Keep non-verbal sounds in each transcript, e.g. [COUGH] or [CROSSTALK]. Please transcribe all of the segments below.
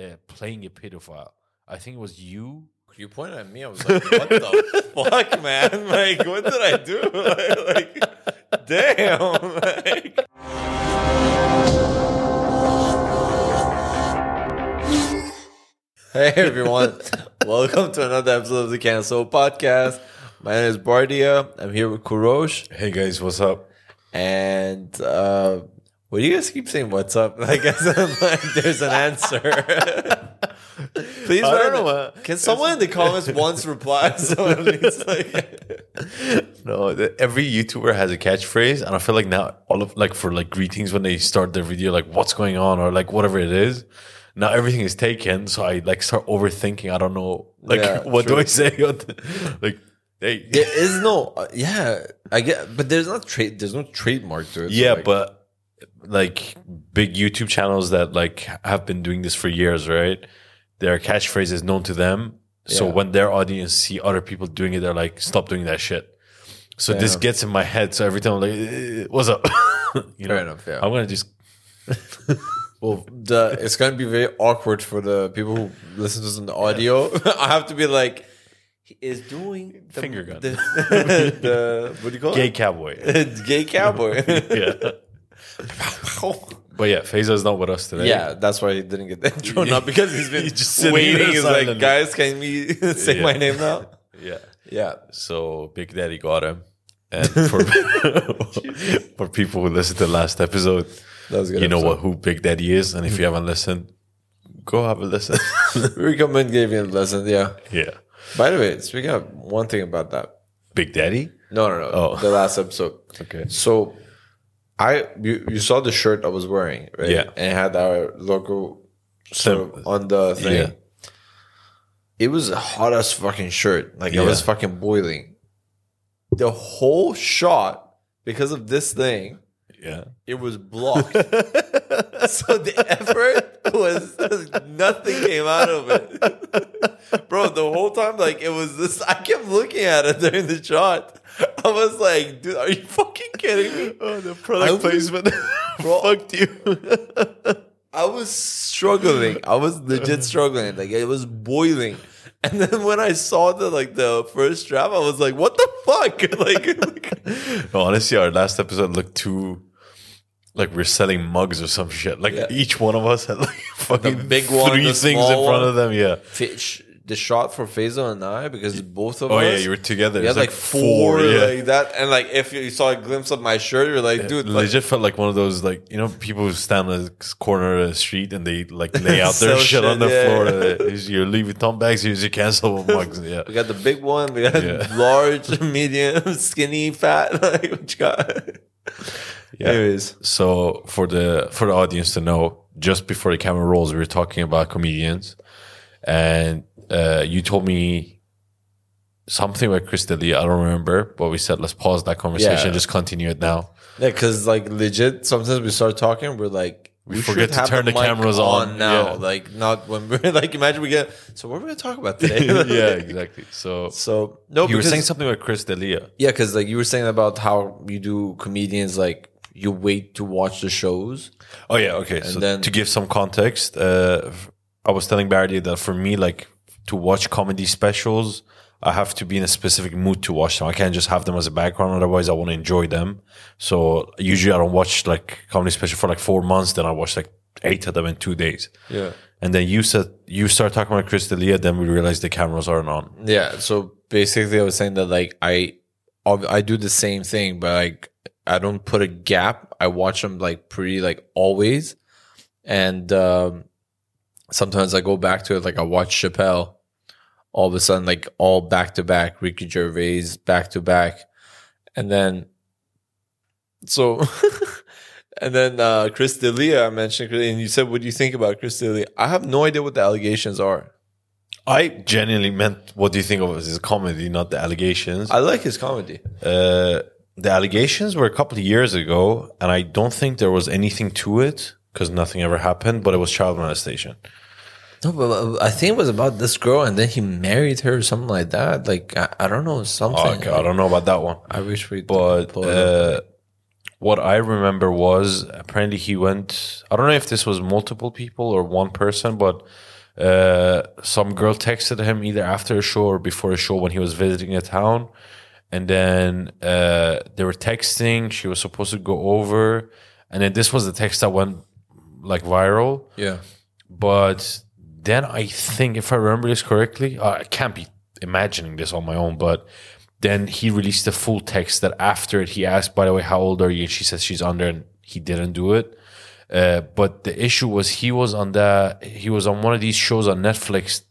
uh, playing a pedophile. I think it was you. You pointed at me. I was like, "What the [LAUGHS] fuck, man? [LAUGHS] Like, what did I do? [LAUGHS] Like, damn." Like, hey everyone, welcome to another episode of the Cancel Podcast. My name is Bardia. I'm here with Kurosh, Hey guys, what's up? and uh, what do you guys keep saying? What's up? [LAUGHS] I guess I'm like, there's an answer. [LAUGHS] Please, I don't know, it- man. Can someone in the comments [LAUGHS] once reply? So at least like. No, the, every YouTuber has a catchphrase, and I feel like now all of like for like greetings when they start their video, like what's going on or like whatever it is. Now everything is taken, so I like start overthinking. I don't know, like Yeah, what true. do I say? like, hey, There is no, uh, yeah, I get, but there's not trade. There's no trademark to it. so, yeah, like, but like big YouTube channels that like have been doing this for years, right? Their catchphrase is known to them. So Yeah. when their audience see other people doing it, they're like, "Stop doing that shit." So this enough. gets in my head. So every time I'm like, "Eh, "What's up?" [LAUGHS] you know, Fair enough, yeah. I'm gonna just [LAUGHS] well, the it's gonna be very awkward for the people who listen to this in the audio. [LAUGHS] I have to be like, he is doing the, Finger gun. The, the what do you call it? gay it? cowboy. gay cowboy. yeah. [LAUGHS] But yeah, Faisal's not with us today. Yeah, that's why he didn't get the intro. Not because he's been He's just sitting waiting. there He's like, silently. guys, can we [LAUGHS] say Yeah. my name now? [LAUGHS] Yeah. Yeah. So Big Daddy got him. And for for people who listened to the last episode, That was a good. you know episode. what who Big Daddy is, and if you haven't listened, go have a listen. We recommend giving you a lesson. Yeah. yeah, By the way, speaking of one thing about that. Big Daddy. No, no, no. Oh. The last episode. Okay. So, I you, you saw the shirt I was wearing, right? Yeah. And it had our logo sort on the thing. Yeah. It was a hot as fucking shirt. Like Yeah. it was fucking boiling. The whole shot, because of this thing, Yeah. it was blocked. [LAUGHS] so the effort was nothing came out of it. Bro, the whole time, like it was this I kept looking at it during the shot. I was like, dude, are you fucking kidding me? Oh, the product was- placement [LAUGHS] Bro. [LAUGHS] fucked you. I was struggling. I was legit struggling. Like it was boiling. And then when I saw the like the first draft, I was like, what the fuck? [LAUGHS] Like, like no, honestly, our last episode looked too like we're selling mugs or some shit. Like Yeah. each one of us had like fucking big one, three things in front one. of them. Yeah. fish the shot for Faisal and I, because both of Oh us yeah, you were together. We had was like four, yeah. like that, and like if you saw a glimpse of my shirt, you're like, dude, like, legit felt like one of those like you know people who stand on the corner of the street and they like lay [LAUGHS] out their Sell shit on the shit, yeah. floor. Here's your Louis Vuitton bags. Here's your cancel [LAUGHS] mugs. Yeah, we got the big one, we got Yeah. [LAUGHS] large, medium, skinny, fat. Like what you got? yeah. Anyways, So for the for the audience to know, just before the camera rolls, we were talking about comedians, and uh, you told me something about Chris D'Elia. I don't remember, but we said let's pause that conversation, Yeah. just continue it now. yeah, because like legit, sometimes we start talking, we're like. We, forget to turn the cameras on. now, Yeah. like not when we're [LAUGHS] like. Imagine we get. So what are we gonna talk about today? [LAUGHS] yeah, [LAUGHS] exactly. So So no, you were saying something about Chris D'Elia. Yeah, because like you were saying about how you do comedians, like you wait to watch the shows. Oh yeah, okay. so then- to give some context, uh, I was telling Barry that for me, like to watch comedy specials, I have to be in a specific mood to watch them. I can't just have them as a background, otherwise I want to enjoy them. So usually I don't watch like comedy special for like four months. Then I watch like eight of them in two days. Yeah. And then you said you start talking about Chris D'Elia, then we realized the cameras aren't on. Yeah. So basically, I was saying that like I, I do the same thing, but like I don't put a gap. I watch them like pretty like always, and um, sometimes I go back to it. Like I watch Chappelle, all of a sudden like all back to back, Ricky Gervais back to back, and then so. [LAUGHS] And then uh, Chris D'Elia, I mentioned, and you said, "What do you think about Chris D'Elia?" I have no idea what the allegations are. I genuinely meant, what do you think of his comedy, not the allegations? I like his comedy. Uh, the allegations were a couple of years ago, and I don't think there was anything to it because nothing ever happened. But it was child molestation. No, but I think it was about this girl, and then he married her, or something like that. Like I, I don't know, something. Oh, okay, I don't know about that one, I wish we. but pull it up. uh, what I remember was apparently he went. I don't know if this was multiple people or one person, but uh, some girl texted him either after a show or before a show when he was visiting a town, and then uh, they were texting. She was supposed to go over, and then this was the text that went like viral. Yeah. But then I think, if I remember this correctly, uh, I can't be imagining this on my own, but then he released a full text that after it, he asked, by the way, how old are you? And she says she's under, and he didn't do it. Uh, but the issue was he was on that, he was on one of these shows on Netflix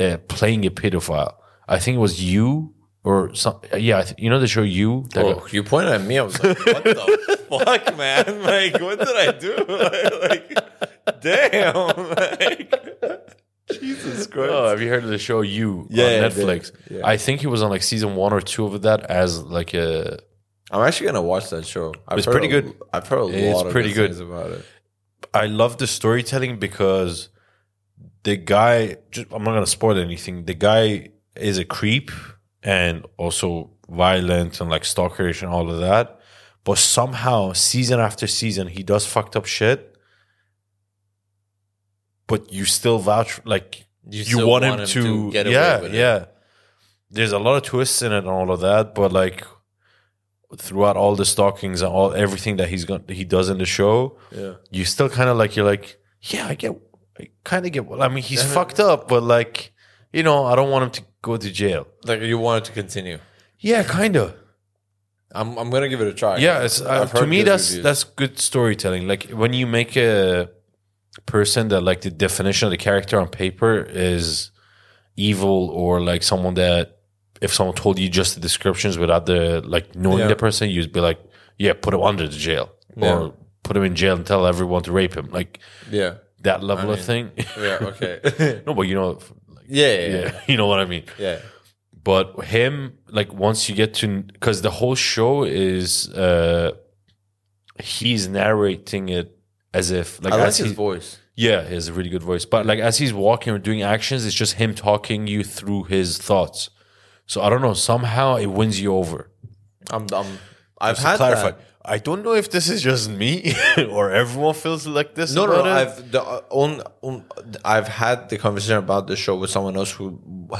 uh, playing a pedophile. I think it was you or some, yeah, I th- you know the show you? That Oh, you pointed at me. I was like, what the [LAUGHS] fuck, man? [LAUGHS] Like, what did I do? like, [LAUGHS] like, damn. Like, Jesus oh, Christ. Oh, have you heard of the show You Yeah, on yeah, I did. Netflix? Yeah. I think he was on like season one or two of that as like a. I'm actually gonna watch that show. I've It's heard pretty a- good. I've heard a It's lot of pretty good good. things about it. I love the storytelling because the guy. Just, I'm not gonna spoil anything. The guy is a creep and also violent and like stalkerish and all of that. But somehow, season after season, he does fucked up shit. But you still vouch like You you, want, want him, to, to get away yeah with it. yeah there's a lot of twists in it and all of that but like throughout all the stalkings and all everything that he's going he does in the show Yeah. you still kind of like you're like yeah i get i kind of get well i mean he's fucked up but like you know i don't want him to go to jail Like you want it to continue. yeah kind of I'm I'm gonna give it a try. yeah it's uh, to me that's reviews. that's good storytelling like when you make a person that like the definition of the character on paper is evil or like someone that if someone told you just the descriptions without the like knowing Yeah. the person you'd be like yeah put him under the jail Yeah. or put him in jail and tell everyone to rape him like yeah. that level I of thing Yeah. Okay. [LAUGHS] no but you know yeah, yeah. Yeah. [LAUGHS] you know what i mean yeah. but him like once you get to because the whole show is uh he's narrating it as if like I like as his he, voice. yeah he has a really good voice but like as he's walking or doing actions it's just him talking you through his thoughts so i don't know somehow it wins you over I'm. I'm I've Just had clarify that. i don't know if this is just me [LAUGHS] or everyone feels like this No, no, no. it. I've the uh, on, on I've had the conversation about the show with someone else who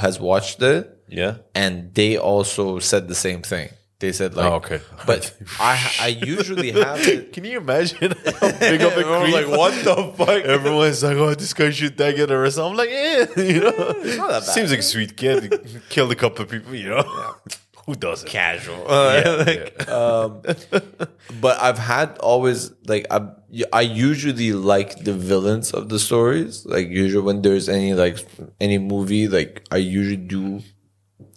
has watched it, yeah and they also said the same thing. They said like, Oh, okay. but [LAUGHS] I I usually have it. [LAUGHS] can you imagine how big of a creep like, what the fuck? Everyone's like, "Oh, this guy should die get arrested." I'm like, "Yeah, you know, not that bad. seems like a sweet kid. Killed a couple of people, you know. Who doesn't? casual. Yeah, [LAUGHS] Like, um, but I've had always like I I usually like the villains of the stories. Like usually when there's any like any movie, like I usually do.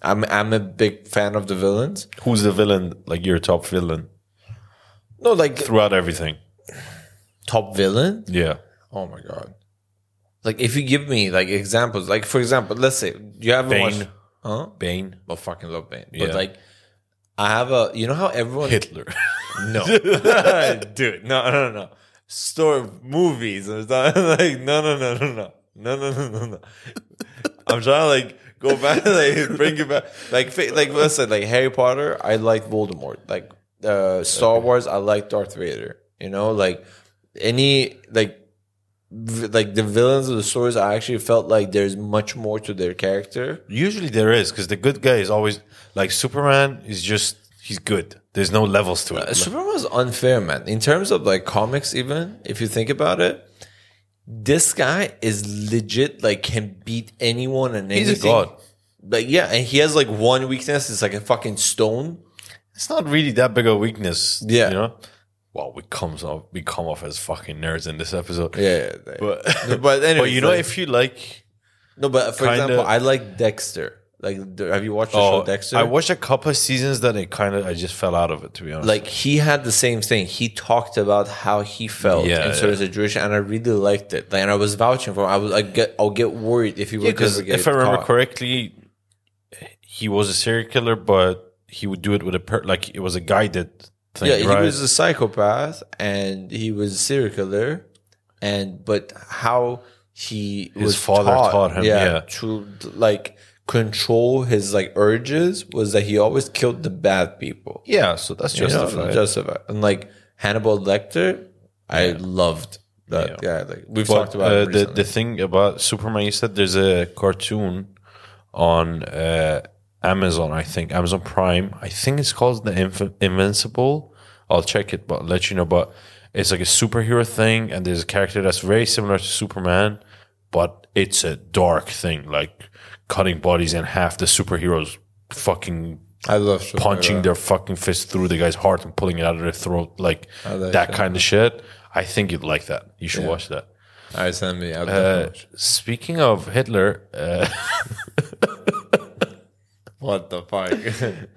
I'm I'm a big fan of the villains. Who's the villain? Like your top villain No, like throughout everything? top villain. Yeah. Oh my god! Like if you give me like examples, like for example, let's say you haven't Bane. watched, huh? Bane, I fucking love Bane, Yeah. but like I have a, you know how everyone Hitler. [LAUGHS] No, [LAUGHS] dude, no, no, no. Story movies or something [LAUGHS] like no, no, no, no, no, no, no, no, no, no. I'm trying to like go back, like bring it back, like like listen, like Harry Potter. I like Voldemort. Like uh, Star Wars, I like Darth Vader. You know, like any like like the villains of the stories. I actually felt like there's much more to their character. Usually there is because the good guy is always like Superman. Is just he's good. There's no levels to it. Uh, Superman was unfair, man. In terms of like comics, even if you think about it, this guy is legit. Like can beat anyone and anything. He's a god. Like yeah, and he has like one weakness. It's like a fucking stone. it's not really that big a weakness. Yeah. You know. Well, we comes off we come off as fucking nerds in this episode. Yeah, yeah, [LAUGHS] But but anyway, but you know like- if you like no, but for kinda- example, I like Dexter. Like, have you watched the oh show Dexter? I watched a couple of seasons that it kind of I just fell out of it to be honest. like he had the same thing. He talked about how he felt Yeah, in certain yeah. situations, and I really liked it. Like, and I was vouching for. Him. I was like, get, I'll get worried if he would because if I remember caught. correctly, he was a serial killer, but he would do it with a per- like it was a guided thing. Yeah, he was a psychopath and he was a serial killer, and but how he His was father taught him, yeah. to like control his like urges was that he always killed the bad people. yeah, so that's You know, justified. justified. And like Hannibal Lecter, I loved that guy. Like we've But, talked about uh, the the thing about Superman. You said there's a cartoon on uh, Amazon. I think Amazon Prime. I think it's called the Inv- Invincible. I'll check it, but I'll let you know. But it's like a superhero thing, and there's a character that's very similar to Superman, but it's a dark thing, like cutting bodies in half. The superheroes fucking I love punching their fucking fist through the guy's heart and pulling it out of their throat, like that that. kind of shit. I think you'd like that. You should watch that. All right, send me. Uh, speaking of Hitler, uh, [LAUGHS] what the fuck?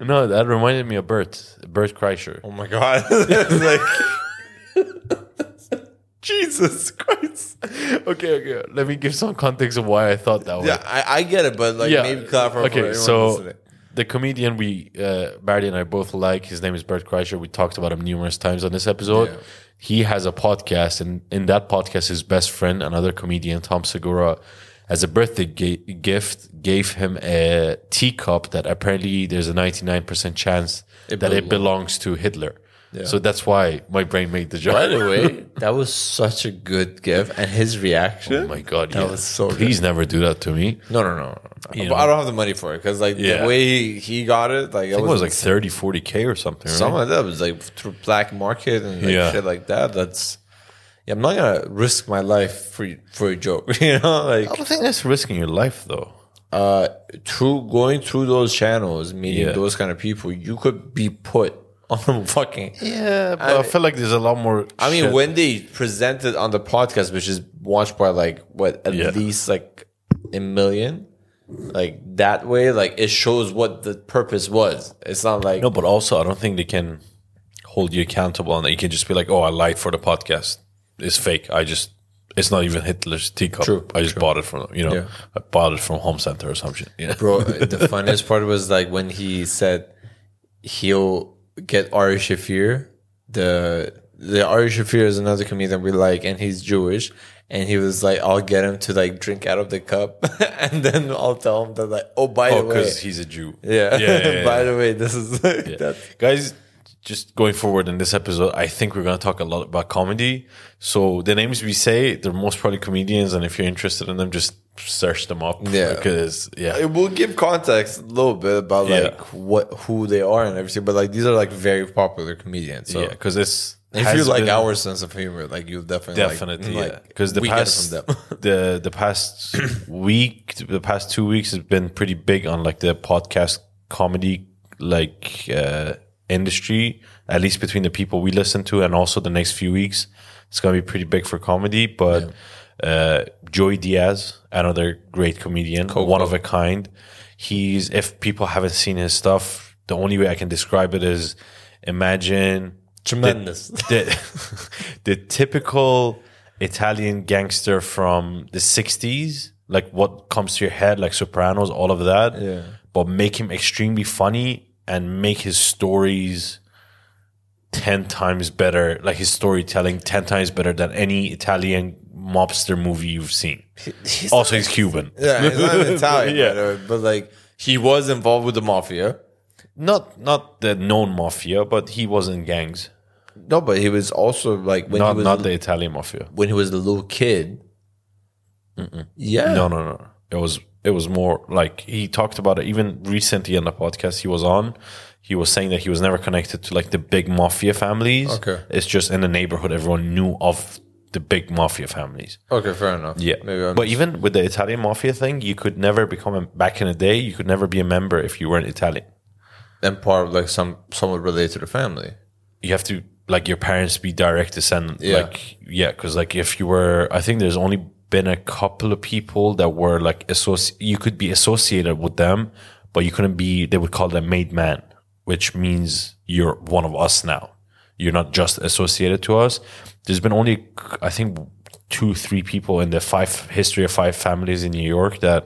[LAUGHS] no, that reminded me of Bert, Bert Kreischer. oh my god! [LAUGHS] It's like [LAUGHS] Jesus Christ. Okay, okay. Let me give some context of why I thought that way. Yeah, I, I get it, but like maybe clarify for Okay, everyone so listening. the comedian we uh, Barry and I both like, his name is Bert Kreischer. We talked about him numerous times on this episode. Yeah. He has a podcast, and in that podcast, his best friend, another comedian, Tom Segura, as a birthday gift, gave him a teacup that apparently there's a 99% chance It that it belongs- to Hitler. Yeah. So that's why my brain made the joke. By the way, [LAUGHS] that was such a good gift, and his reaction. Oh my god! That yeah. was so good. Please never do that to me. No, no, no, no. I don't have the money for it because, like, Yeah. the way he got it, like, it was like 30, 40 k or something. Right? some of that was like through black market and like shit like that. That's yeah, I'm not gonna risk my life for for a joke, [LAUGHS] you know. Like, I don't think that's risking your life though. uh, through going through those channels, meeting Yeah. those kind of people, you could be put [LAUGHS] on a fucking. Yeah, but I, feel like there's a lot more. I mean, when they presented on the podcast, which is watched by like what at Yeah. least like a million, like that way, like it shows what the purpose was. It's not like no, but also I don't think they can hold you accountable, and that you can just be like, "Oh, I lied for the podcast. It's fake. I just." It's not even Hitler's teacup. True, I just bought it from you know. Yeah. I bought it from Home Center or something. Yeah. bro. [LAUGHS] the funniest part was like when he said he'll get Ari Shaffir. The the Ari Shaffir is another comedian we like, and he's Jewish. And he was like, "I'll get him to like drink out of the cup, [LAUGHS] and then I'll tell him that like, oh, by Oh, the way, because he's a Jew. yeah, yeah, yeah, [LAUGHS] by yeah. the way, this is like. Guys, just going forward in this episode, I think we're going to talk a lot about comedy. So the names we say, they're most probably comedians, and if you're interested in them, just search them up. Yeah. because yeah, It will give context a little bit about Yeah. like what who they are and everything, but like these are like very popular comedians. So yeah, because it's if you like been- our sense of humor, like you'll definitely like- definitely like, yeah because the we get past [LAUGHS] the the past week the past two weeks has been pretty big on like the podcast comedy like uh industry at least between the people we listen to and also the next few weeks it's gonna be pretty big for comedy but uh joey diaz another great comedian one of a kind he's if people haven't seen his stuff the only way i can describe it is imagine Tremendous. the, the [LAUGHS] typical Italian gangster from the 60s, like what comes to your head, like Sopranos, all of that. Yeah. But make him extremely funny and make his stories 10 times better, like his storytelling 10 times better than any Italian mobster movie you've seen. He's Also, he's Cuban. yeah, he's not [LAUGHS] Italian, Yeah. way, but like he was involved with the mafia. Not not the known mafia, but he was in gangs. No, but he was also like when Not he was not the Italian mafia. when he was a little kid. Yeah, No, no, no. It was it was more like he talked about it even recently on the podcast he was on. He was saying that he was never connected to like the big mafia families. Okay. It's just in the neighborhood everyone knew of the big mafia families. Okay, fair enough. Yeah. maybe. But even with the Italian mafia thing, you could never become a back in the day, you could never be a member if you weren't Italian. and part of like some somewhat related to the family. You have to like your parents be direct descendant. Yeah. Like yeah, because like if you were I think there's only been a couple of people that were like associ- you could be associated with them, but you couldn't be they would call them made man, which means you're one of us now. You're not just associated to us. There's been only I think two, three people in the five history of five families in New York that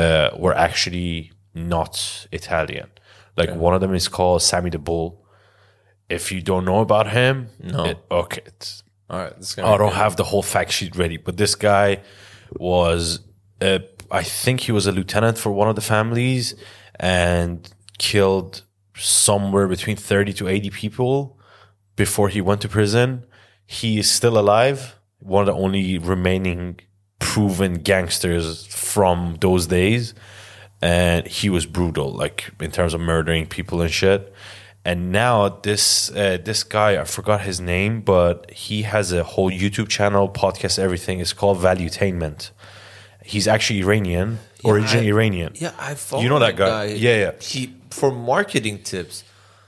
uh, were actually not Italian. Like one of them is called Sammy the Bull. If you don't know about him, No. it- okay, it's, All right, I don't have the whole fact sheet ready, but this guy was, uh, I think he was a lieutenant for one of the families and killed somewhere between 30 to 80 people. before he went to prison. He is still alive, one of the only remaining proven gangsters from those days. And he was brutal, like in terms of murdering people and shit. And now this uh, this guy, I forgot his name, but he has a whole YouTube channel, podcast, everything. It's called Valuetainment. He's actually Iranian, originally I- Iranian. Yeah, I follow You know that guy? Yeah, yeah. He for marketing tips.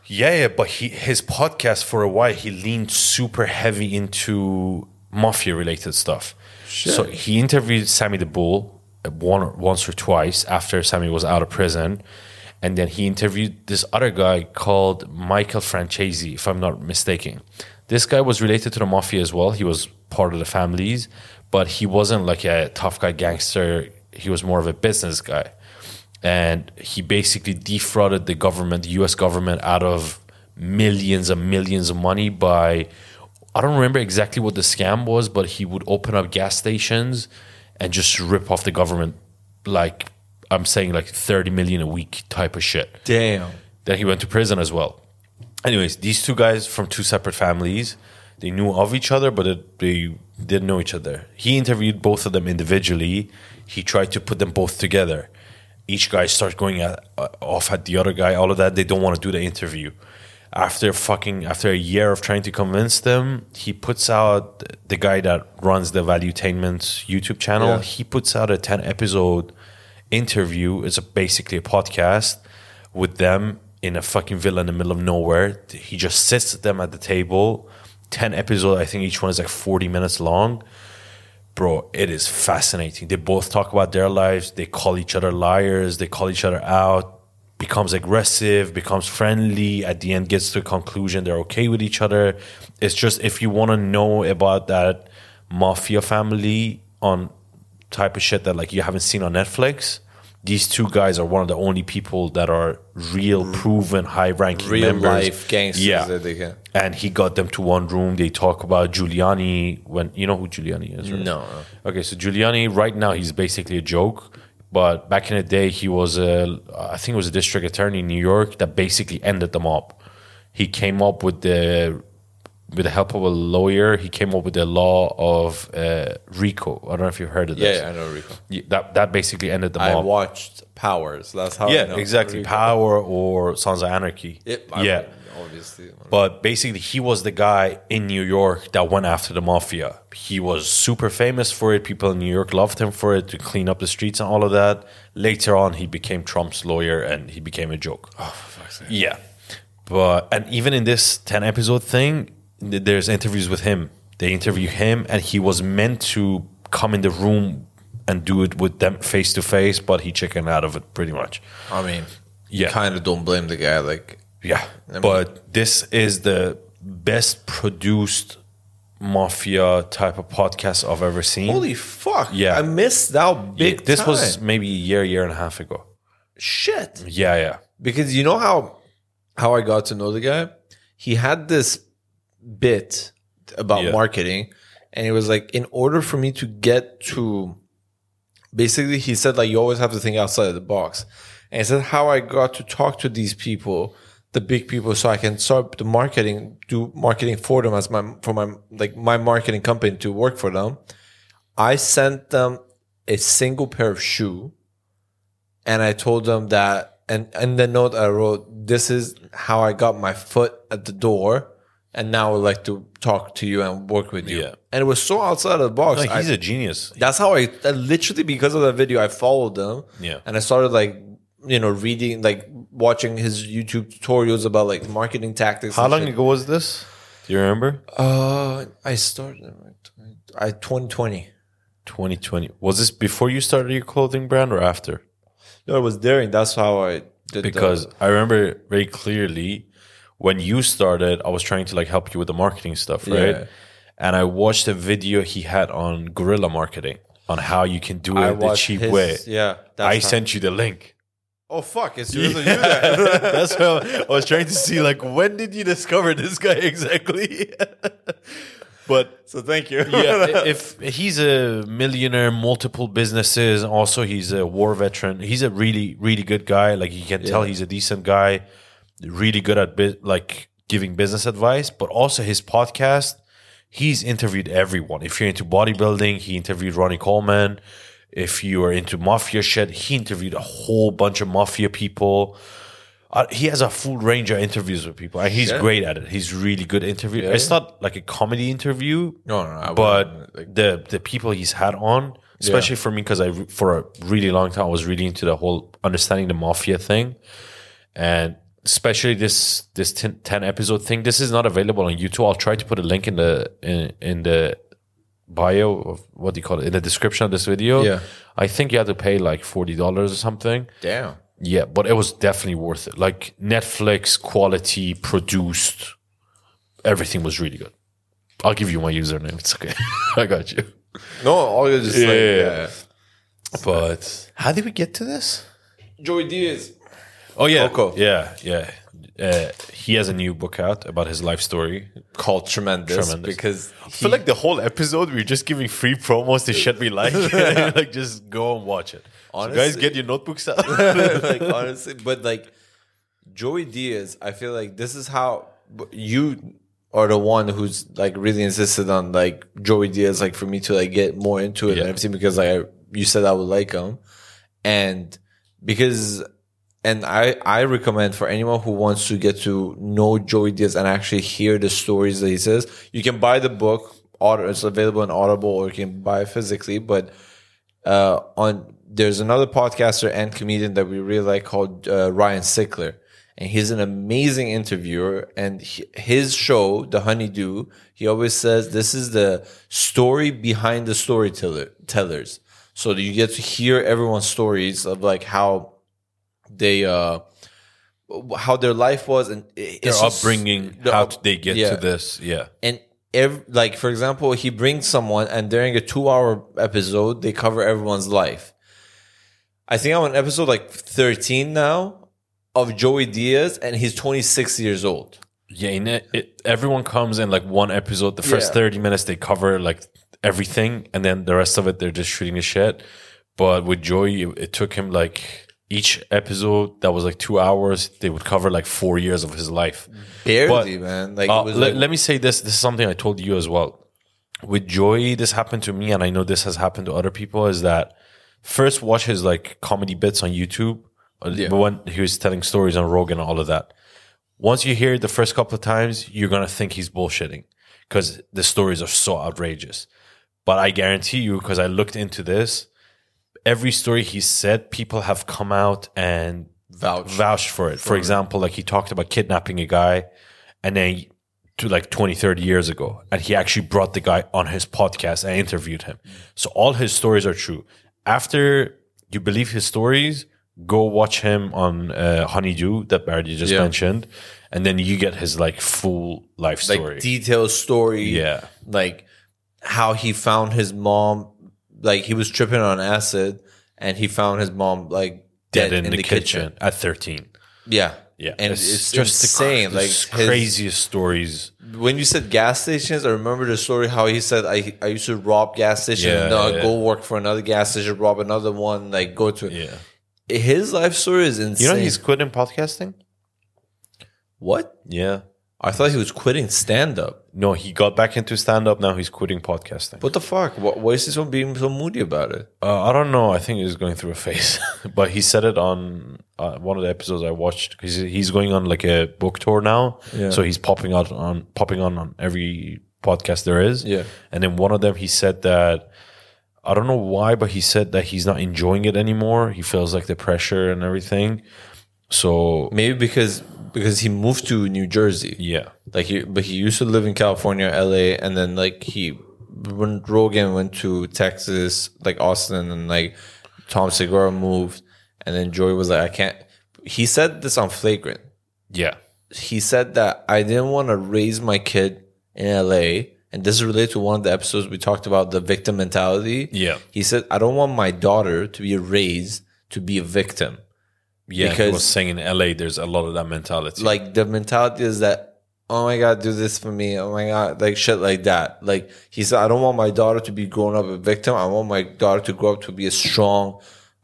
Yeah, yeah, but he his podcast for a while he leaned super heavy into mafia related stuff. So he interviewed Sammy the Bull uh, one once or twice after Sammy was out of prison, and then he interviewed this other guy called Michael Franzese, if I'm not mistaken. This guy was related to the mafia as well. He was part of the families, but he wasn't like a tough guy gangster. He was more of a business guy and he basically defrauded the government, the U.S. government, out of millions and millions of money by I don't remember exactly what the scam was, but he would open up gas stations and just rip off the government, like I'm saying, like 30 million a week type of shit. Damn. Then he went to prison as well. Anyways, these two guys from two separate families, they knew of each other, but it, they didn't know each other. He interviewed both of them individually. He tried to put them both together. Each guy starts going at, uh, off at the other guy. All of that, they don't want to do the interview. After fucking after a year of trying to convince them, he puts out the guy that runs the Valuetainment YouTube channel. Yeah. He puts out a ten episode interview. It's a, basically a podcast with them in a fucking villa in the middle of nowhere. He just sits them at the table. 10 episodes, I think each one is like 40 minutes long. Bro, it is fascinating. They both talk about their lives. They call each other liars. They call each other out. Becomes aggressive, becomes friendly. At the end, gets to a conclusion. They're okay with each other. It's just if you want to know about that mafia family on type of shit that like you haven't seen on Netflix. These two guys are one of the only people that are real, mm. proven, high-ranking Real members. life gangsters Yeah, that they can. and he got them to one room. They talk about Giuliani. When you know who Giuliani is, right? No. Okay, so Giuliani right now he's basically a joke, but back in the day he was a, I think it was a district attorney in New York that basically ended the mob. He came up with the with the help of a lawyer, he came up with the law of uh, RICO. I don't know if you've heard of this. yeah, I know Rico. Yeah, that that basically ended the mob. I watched Powers. That's how. I yeah, know exactly. Rico. Power or Sons of Anarchy. Yep, yeah. obviously. But basically, he was the guy in New York that went after the mafia. He was super famous for it. People in New York loved him for it to clean up the streets and all of that. Later on, he became Trump's lawyer and he became a joke. Oh, for fuck's sake. Yeah. But, and even in this 10 episode thing, th- there's interviews with him. They interview him, and he was meant to come in the room and do it with them face to face, but he chickened out of it pretty much. I mean, Yeah. kind of don't blame the guy. Like, Yeah, I mean- but this is the best produced mafia type of podcast I've ever seen. holy fuck! Yeah. I missed out big. Yeah, this time. was maybe a year, year and a half ago. shit. Yeah, yeah, because you know how how I got to know the guy. He had this bit about Yeah. marketing, and it was like, in order for me to get to, basically, he said like you always have to think outside of the box, and he said how I got to talk to these people, the big people, so I can start the marketing, do marketing for them as my for my like my marketing company to work for them. I sent them a single pair of shoe and I told them that, and in the note I wrote, "This is how I got my foot at the door, and now I would like to talk to you and work with you." Yeah. And it was so outside of the box. like, he's I- a genius. that's how I, I literally because of that video I followed them. Yeah. and I started like you know reading like watching his YouTube tutorials about like marketing tactics. How long shit. ago was this? Do you remember? Uh, I started. I 2020. 2020. Was this before you started your clothing brand or after? No, it was during. That's how I did. Because the, I remember very clearly when you started, I was trying to like help you with the marketing stuff, right? Yeah. And I watched a video he had on guerrilla marketing on how you can do it the cheap his- way. Yeah, I sent you the link. Oh fuck! It's to that. [LAUGHS] That's what I was trying to see. Like, when did you discover this guy [LAUGHS] exactly? [LAUGHS] but so thank you. yeah, if he's a millionaire, multiple businesses, also he's a war veteran. He's a really, really good guy. Like you can tell, he's a decent guy. Really good at bit, like giving business advice, but also his podcast. He's interviewed everyone. If you're into bodybuilding, he interviewed Ronnie Coleman. If you are into mafia shit, he interviewed a whole bunch of mafia people. Uh, he has a full range of interviews with people, and he's Shit. great at it. He's really good interview. Yeah. It's not like a comedy interview, No, no, no. I but wouldn't, like- the the people he's had on, especially for me, because I re- for a really long time I was really into the whole understanding the mafia thing, and especially this this 10, 10 episode thing. This is not available on YouTube. I'll try to put a link in the in, in the bio of what do you call it in the description of this video. Yeah. I think you had to pay like forty dollars or something. damn. Yeah, but it was definitely worth it. Like Netflix quality produced, everything was really good. I'll give you my username. It's okay. [LAUGHS] I got you. No, all you're just Yeah, like, yeah, yeah. yeah. But how did we get to this? Joey Diaz. Oh yeah, Coco. yeah, yeah. Uh, he has a new book out about his life story. Called Tremendous, Tremendous. because I feel like the whole episode we're just giving free promos to shit we like. [LAUGHS] [LAUGHS] like just go and watch it. So guys, get your notebooks out. [LAUGHS] like honestly, but like Joey Diaz, I feel like this is how you are the one who's like really insisted on like Joey Diaz, like for me to like get more into it Yeah. and everything because like I, you said I would like him, and because and I I recommend for anyone who wants to get to know Joey Diaz and actually hear the stories that he says, you can buy the book. It's available in Audible or you can buy it physically, but uh, on there's another podcaster and comedian that we really like called uh, Ryan Sickler, and he's an amazing interviewer. And he, his show, The Honeydew, he always says this is the story behind the storyteller tellers. So you get to hear everyone's stories of like how they uh how their life was and Their just- upbringing, how up- they get yeah to this. Yeah. and ev- like for example he brings someone and during a two hour episode they cover everyone's life i think i'm on episode like 13 now of joey diaz and he's 26 years old Yeah, it, it, everyone comes in like one episode. The first Yeah. 30 minutes, they cover like everything. And then the rest of it, they're just shooting the shit. But with Joey, it, it took him like each episode that was like two hours, they would cover like four years of his life. barely But, man like Uh, it was let, like, let me say this. This is something I told you as well. With Joey, this happened to me, and I know this has happened to other people. Is that first watch his like comedy bits on YouTube, uh, Yeah. when he was telling stories on Rogan and all of that. Once you hear it the first couple of times, you're gonna think he's bullshitting because the stories are so outrageous. But I guarantee you, because I looked into this, every story he said, people have come out and Vouch. vouched for it. For example, like he talked about kidnapping a guy and then to like 20, 30 years ago. And he actually brought the guy on his podcast and interviewed him. So all his stories are true. After you believe his stories, go watch him on uh, Honeydew that Barry just Yeah. mentioned. And then you get his like full life like story. detailed story Yeah. like how he found his mom like he was tripping on acid and he found his mom like Dead in, the, kitchen, at 13. yeah Yeah. and it's, just the insane cra- like the his- craziest stories. when you said gas stations, I remember the story how he said I I used to rob gas stations, Yeah, uh, yeah. go work for another gas station, rob another one, like go to Yeah. his life story is insane. You know he's quitting podcasting? what? Yeah. I thought he was quitting stand up. No, he got back into stand up. Now he's quitting podcasting. What the fuck? What, why is this one being so moody about it? Uh, I don't know. I think he's going through a phase, [LAUGHS] but he said it on uh, one of the episodes I watched because he's going on like a book tour now. Yeah. So he's popping out on popping on on every podcast there is. Yeah. And then one of them, he said that I don't know why, but he said that he's not enjoying it anymore. He feels like the pressure and everything. So Maybe because because he moved to New Jersey. yeah, Like he, but he used to live in California, LA, and then like he, when Rogan went to Texas, like Austin, and like Tom Segura moved, and then Joey was like, I can't. He said this on Flagrant. yeah, He said that I didn't want to raise my kid in LA, and this is related to one of the episodes we talked about the victim mentality. yeah, He said I don't want my daughter to be raised to be a victim. Yeah. Because- he was saying in LA, there's a lot of that mentality. like the mentality is that oh my god do this for me oh my god like shit like that like he said i don't want my daughter to be grown up a victim i want my daughter to grow up to be a strong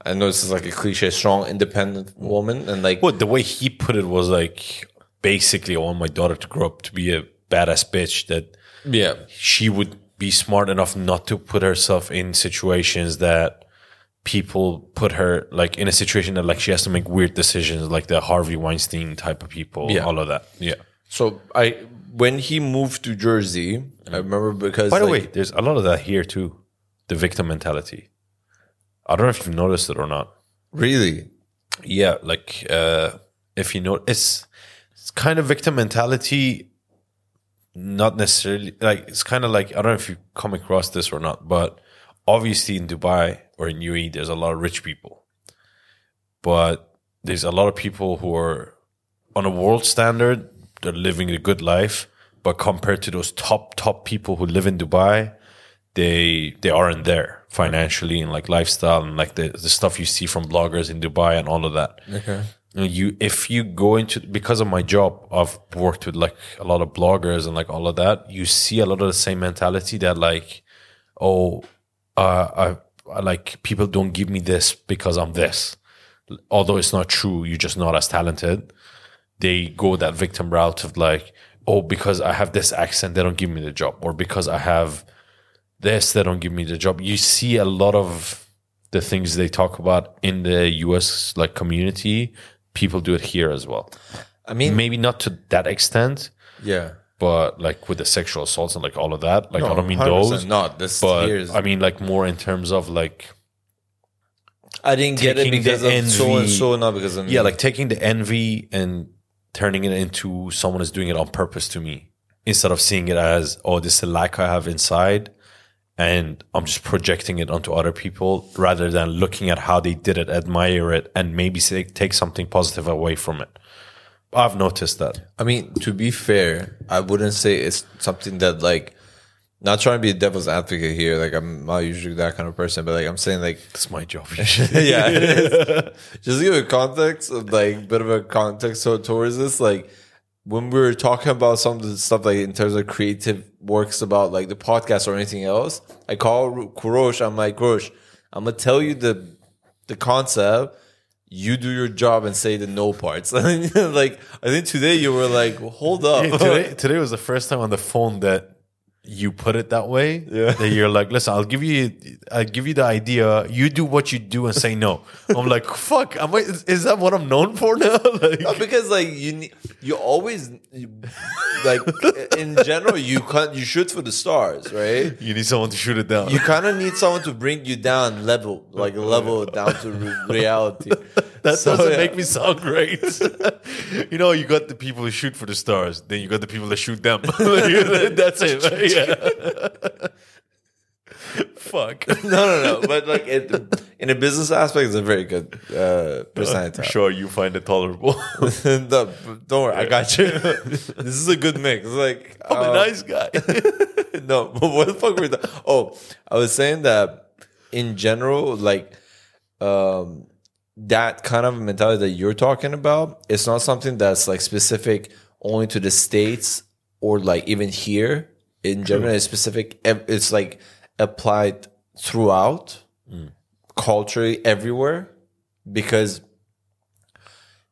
i know this is like a cliche strong independent woman and like Well, the way he put it was like basically I want my daughter to grow up to be a badass bitch that Yeah. she would be smart enough not to put herself in situations that people put her like in a situation that like she has to make weird decisions like the Harvey Weinstein type of people Yeah. all of that. Yeah. So I when he moved to Jersey, I remember because by the like, way there's a lot of that here too. The victim mentality. I don't know if you've noticed it or not. Really? Yeah like uh if you know it's it's kind of victim mentality not necessarily like it's kind of like i don't know if you come across this or not but obviously in dubai or in uae there's a lot of rich people but there's a lot of people who are on a world standard they're living a good life but compared to those top top people who live in dubai they they aren't there financially and like lifestyle and like the, the stuff you see from bloggers in Dubai and all of that. Okay. You, you if you go into because of my job, I've worked with like a lot of bloggers and like all of that. You see a lot of the same mentality that like, oh, uh, I, I like people don't give me this because I'm this, although it's not true. You're just not as talented. They go that victim route of like, oh, because I have this accent, they don't give me the job, or because I have this, they don't give me the job. You see a lot of the things they talk about in the US like community, people do it here as well. I mean Maybe not to that extent, yeah. But like with the sexual assaults and like all of that. Like I don't mean 100% those, Not this but here's I mean like more in terms of like I didn't get it because of so and so, not because of me. yeah, like taking the envy and turning it into someone is doing it on purpose to me instead of seeing it as oh this is a lack I have inside and I'm just projecting it onto other people rather than looking at how they did it, admire it, and maybe say, take something positive away from it. I've noticed that. I mean, to be fair, I wouldn't say it's something that like not trying to be a devil's advocate here. Like I'm not usually that kind of person, but like I'm saying like That's my job. [LAUGHS] yeah. just to give a context of like bit of a context so towards this, like when we were talking about some of the stuff like in terms of creative works about like the podcast or anything else, I call Kurosh, I'm like, Kurosh, I'm gonna tell you the the concept. You do your job and say the no parts. [LAUGHS] like I think today you were like, hold up. Today, [LAUGHS] today was the first time on the phone that you put it that way. Yeah. That you're like, listen, I'll give you, I'll give you the idea. You do what you do and say no. I'm like, fuck. Am I? Is, is that what I'm known for now? [LAUGHS] like, No, because like you need, you always like in general you can you shoot for the stars, right? you need someone to shoot it down. You kind of need someone to bring you down level, like level down to reality. That So, doesn't yeah. make me sound great. [LAUGHS] you know, you got the people who shoot for the stars, then you got the people that shoot them. [LAUGHS] [LAUGHS] That's it. Yeah. Fuck. No, no, no. But like it, in a business aspect, it's a very good uh, personality. I'm sure you find it tolerable. no, don't worry, I got you. this is a good mix. Like I'm a uh, nice guy. no, but what the fuck were we? ta- Oh, I was saying that in general, like um, that kind of mentality that you're talking about, it's not something that's like specific only to the states or like even here in general. It's specific. It's like applied throughout mm. culturally everywhere because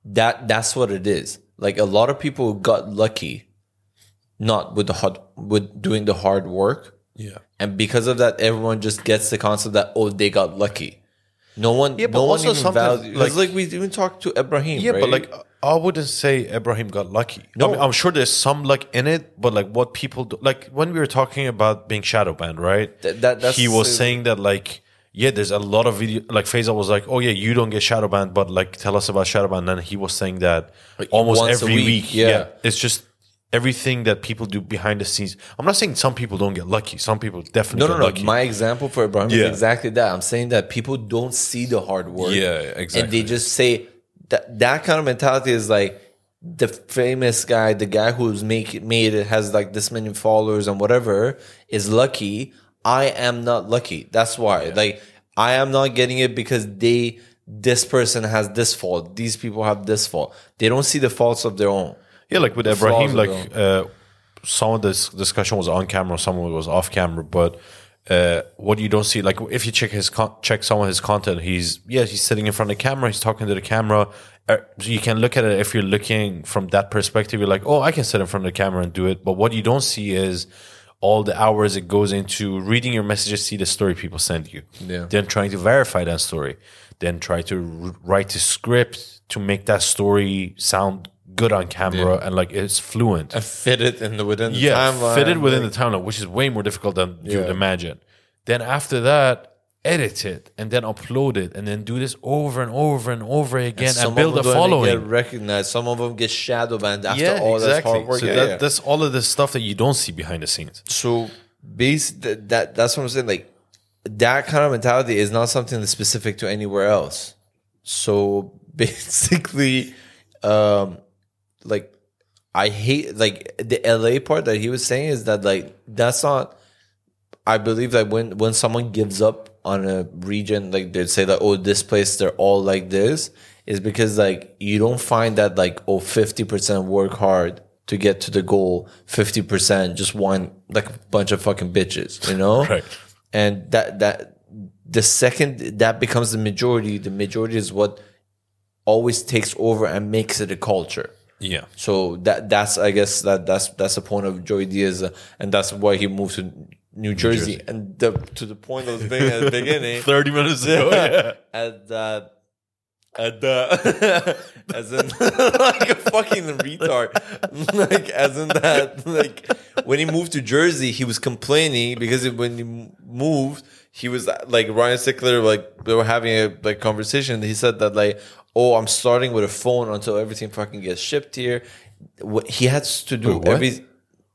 that that's what it is. Like a lot of people got lucky not with the hard with doing the hard work yeah. and because of that everyone just gets the concept that oh they got lucky no one Yeah, but no one also even sometimes, values like- like, we even talked to ibrahim Yeah, right? but like I wouldn't say Ibrahim got lucky. No. I mean, I'm sure there's some luck in it, but like what people do, like when we were talking about being shadow banned, right? Th- that- that's- he was saying that like yeah, there's a lot of video. Like Faisal was like, oh yeah, you don't get shadow banned, but like tell us about shadow ban. And he was saying that like almost every week, week. yeah. it's just everything that people do behind the scenes. I'm not saying some people don't get lucky. Some people definitely no get no no lucky. my example for ibrahim Yeah. is exactly that i'm saying that people don't see the hard work Yeah, exactly. and they just say that that kind of mentality is like the famous guy the guy who's make made it has like this many followers and whatever is lucky i am not lucky that's why like i am not getting it because they this person has this fault these people have this fault they don't see the faults of their own Yeah, like with Ibrahim, like uh, some of this discussion was on camera, some of it was off camera. But uh, what you don't see, like if you check his con- check some of his content, he's yeah, he's sitting in front of the camera, he's talking to the camera. Uh, you can look at it if you're looking from that perspective. You're like, oh, I can sit in front of the camera and do it. But what you don't see is all the hours it goes into reading your messages, see the story people send you, Yeah. then trying to verify that story, then try to r- write a script to make that story sound good on camera and like it's fluent And fit it in the within the yeah, timeline. fitted within like- the timeline, which is way more difficult than you'd imagine. Then after that, edit it and then upload it and then do this over and over and over again and, Some build a of them don't following. Get recognized. Some of them get shadow banned after yeah, all exactly. this hard work. So Yeah, that, yeah. that's all of the stuff that you don't see behind the scenes. So base that, that that's what I'm saying. Like that kind of mentality is not something that's specific to anywhere else. So [LAUGHS] basically, um, like I hate like the LA part that he was saying is that like that's not. I believe that when when someone gives up on a region, like they'd say that oh this place they're all like this, is because like you don't find that like oh 50 percent work hard to get to the goal, fifty percent just want like a bunch of fucking bitches, you know? [LAUGHS] Right. And that that the second that becomes the majority, the majority is what always takes over and makes it a culture. Yeah. So that that's I guess that that's that's the point of Joey Diaz, uh, and that's why he moved to New Jersey. Jersey. And the, to the point was making at the beginning, [LAUGHS] 30 minutes ago. Yeah. at that. At the, [LAUGHS] as in [LAUGHS] like a fucking retard, like as in that, like when he moved to Jersey, he was complaining because when he moved, he was like Ryan Sickler, like they were having a like conversation. He said that like, oh, I'm starting with a phone until everything fucking gets shipped here. What he has to do Wait, every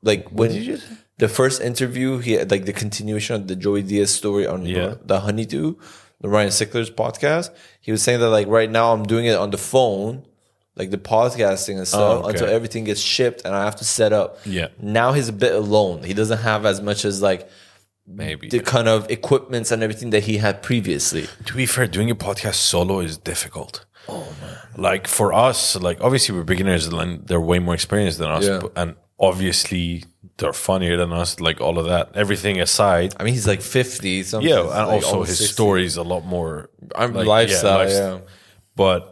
like when did you say? the first interview, he had like the continuation of the Joey Diaz story on Yeah. the Honeydew, the Ryan Sickler's podcast. He was saying that like right now I'm doing it on the phone, like the podcasting and stuff, Oh, okay. until everything gets shipped and I have to set up. Yeah. Now he's a bit alone. He doesn't have as much as like Maybe. the kind of equipments and everything that he had previously. to be fair, doing a podcast solo is difficult. Oh man! Like for us, like obviously we're beginners and they're way more experienced than us, Yeah. and obviously they're funnier than us. Like all of that, everything aside, I mean, he's like 50 something. yeah, and like also his 60. story is a lot more I'm like, lifestyle, lifes- yeah. But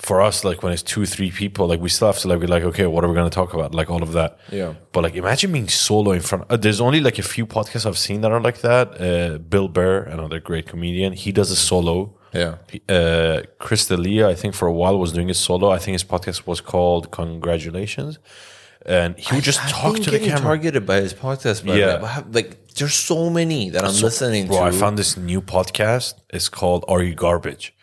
for us, like when it's two, three people, like we still have to like be like, okay, what are we going to talk about? Like all of that. Yeah. But like, imagine being solo in front. Uh, there's only like a few podcasts I've seen that are like that. Uh, Bill Burr, another great comedian, he does a solo. Yeah. Uh, Chris D'Elia, I think for a while was doing a solo. I think his podcast was called Congratulations, and he would just I've talk to the camera. targeted by his podcast. By Yeah. yeah, like there's so many that I'm listening to. Bro, to. I found this new podcast. It's called Are You Garbage?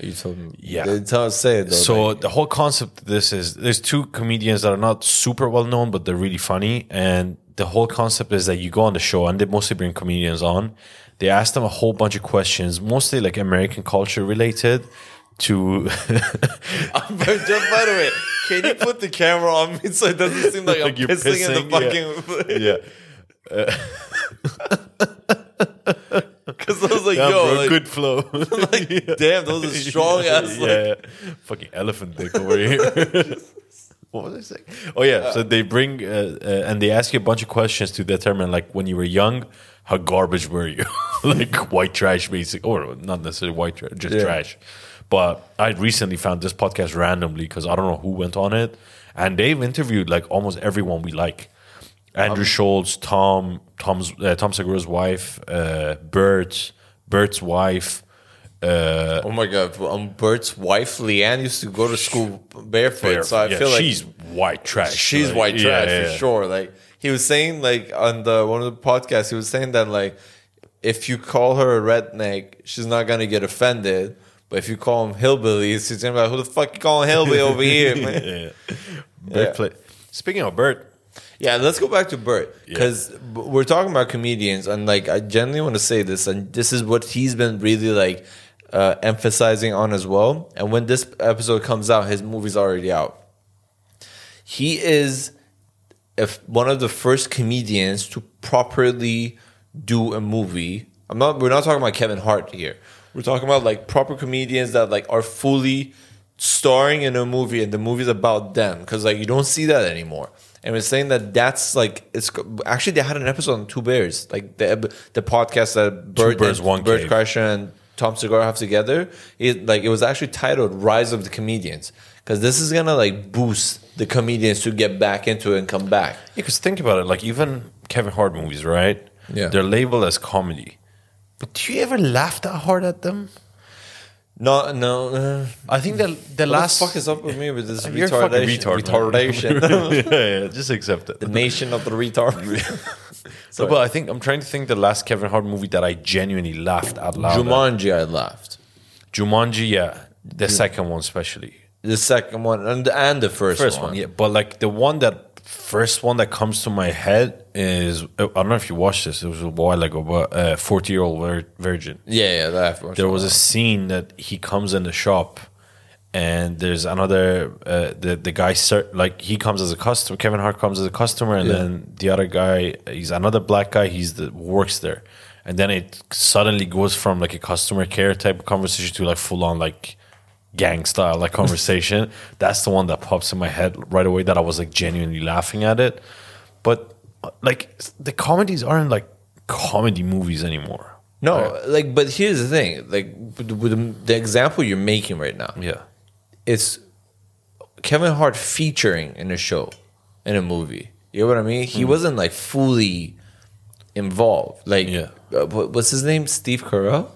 You told me, Yeah. They tell say it though. So like, the whole concept of this is there's two comedians that are not super well known, but they're really funny. And the whole concept is that you go on the show and they mostly bring comedians on. They ask them a whole bunch of questions, mostly like American culture related to [LAUGHS] but just by the way, can you put the camera on me so it doesn't seem like, [LAUGHS] I'm Like you're pissing, in the pissing, yeah. fucking. yeah. [LAUGHS] Because I was like, Yeah, yo, bro, like, good flow. [LAUGHS] like, [LAUGHS] damn, those are [LAUGHS] strong ass. yeah, Like, yeah. fucking elephant dick over here. what was I saying? Oh yeah, so they bring uh, uh, and they ask you a bunch of questions to determine like when you were young, how garbage were you? like white trash, basic, or not necessarily white trash, just Yeah. trash. But I recently found this podcast randomly because I don't know who went on it, and they've interviewed like almost everyone we like. Andrew Schulz, Tom, Tom's uh, Tom Segura's wife, uh, Bert, Bert's wife. Uh, oh my god, um, Bert's wife LeeAnn used to go to school barefoot, so I yeah, feel like she's white trash. she's like, white yeah, trash yeah, for sure. Like he was saying, like on the one of the podcasts, he was saying that like if you call her a redneck, she's not gonna get offended. But if you call him hillbillies, she's gonna be like, "Who the fuck you calling hillbilly over here, man?" [LAUGHS] yeah. Bert Yeah. Speaking of Bert, Yeah, let's go back to Bert because we're talking about comedians, and like I genuinely want to say this, and this is what he's been really like uh, emphasizing on as well. And when this episode comes out, his movie's already out. He is if one of the first comedians to properly do a movie. I'm not. We're not talking about Kevin Hart here. We're talking about like proper comedians that like are fully starring in a movie, and the movie's about them because like you don't see that anymore. And was saying that that's like it's actually they had an episode on Two Bears, like the the podcast that Bert, Bears, and, One Cave. Kreischer and Tom Segura have together. It like it was actually titled "Rise of the Comedians" because this is gonna like boost the comedians to get back into it and come back. Yeah, because think about it. Like even Kevin Hart movies, right? Yeah. they're labeled as comedy. But do you ever laugh that hard at them? No, no. Uh, I think the the what last the fuck is up with me with this You're retardation? retard, retardation. [LAUGHS] [LAUGHS] yeah, yeah, just accept it. the nation of the retard. [LAUGHS] So, but I think I'm trying to think the last Kevin Hart movie that I genuinely laughed out loud. at. Jumanji, I laughed. Jumanji, yeah, the second one especially. The second one and the, and the first, First one. one, yeah, but like the one that first one that comes to my head is I don't know if you watched this. It was a while ago, but uh, Forty Year Old Vir- Virgin. Yeah, yeah, that There was a scene that he comes in the shop, and there's another uh, the the guy like he comes as a customer. Kevin Hart comes as a customer, and Yeah. then the other guy, he's another black guy. He's the works there, and then it suddenly goes from like a customer care type of conversation to like full on like gang style like conversation. [LAUGHS] That's the one that pops in my head right away. That I was like genuinely laughing at it, but like the comedies aren't like comedy movies anymore. No, like, but here's the thing: like, with the, with the- the example you're making right now, Yeah. it's Kevin Hart featuring in a show, in a movie. You know what I mean? He wasn't like fully involved. Like, Yeah. uh, what's his name? Steve Carell.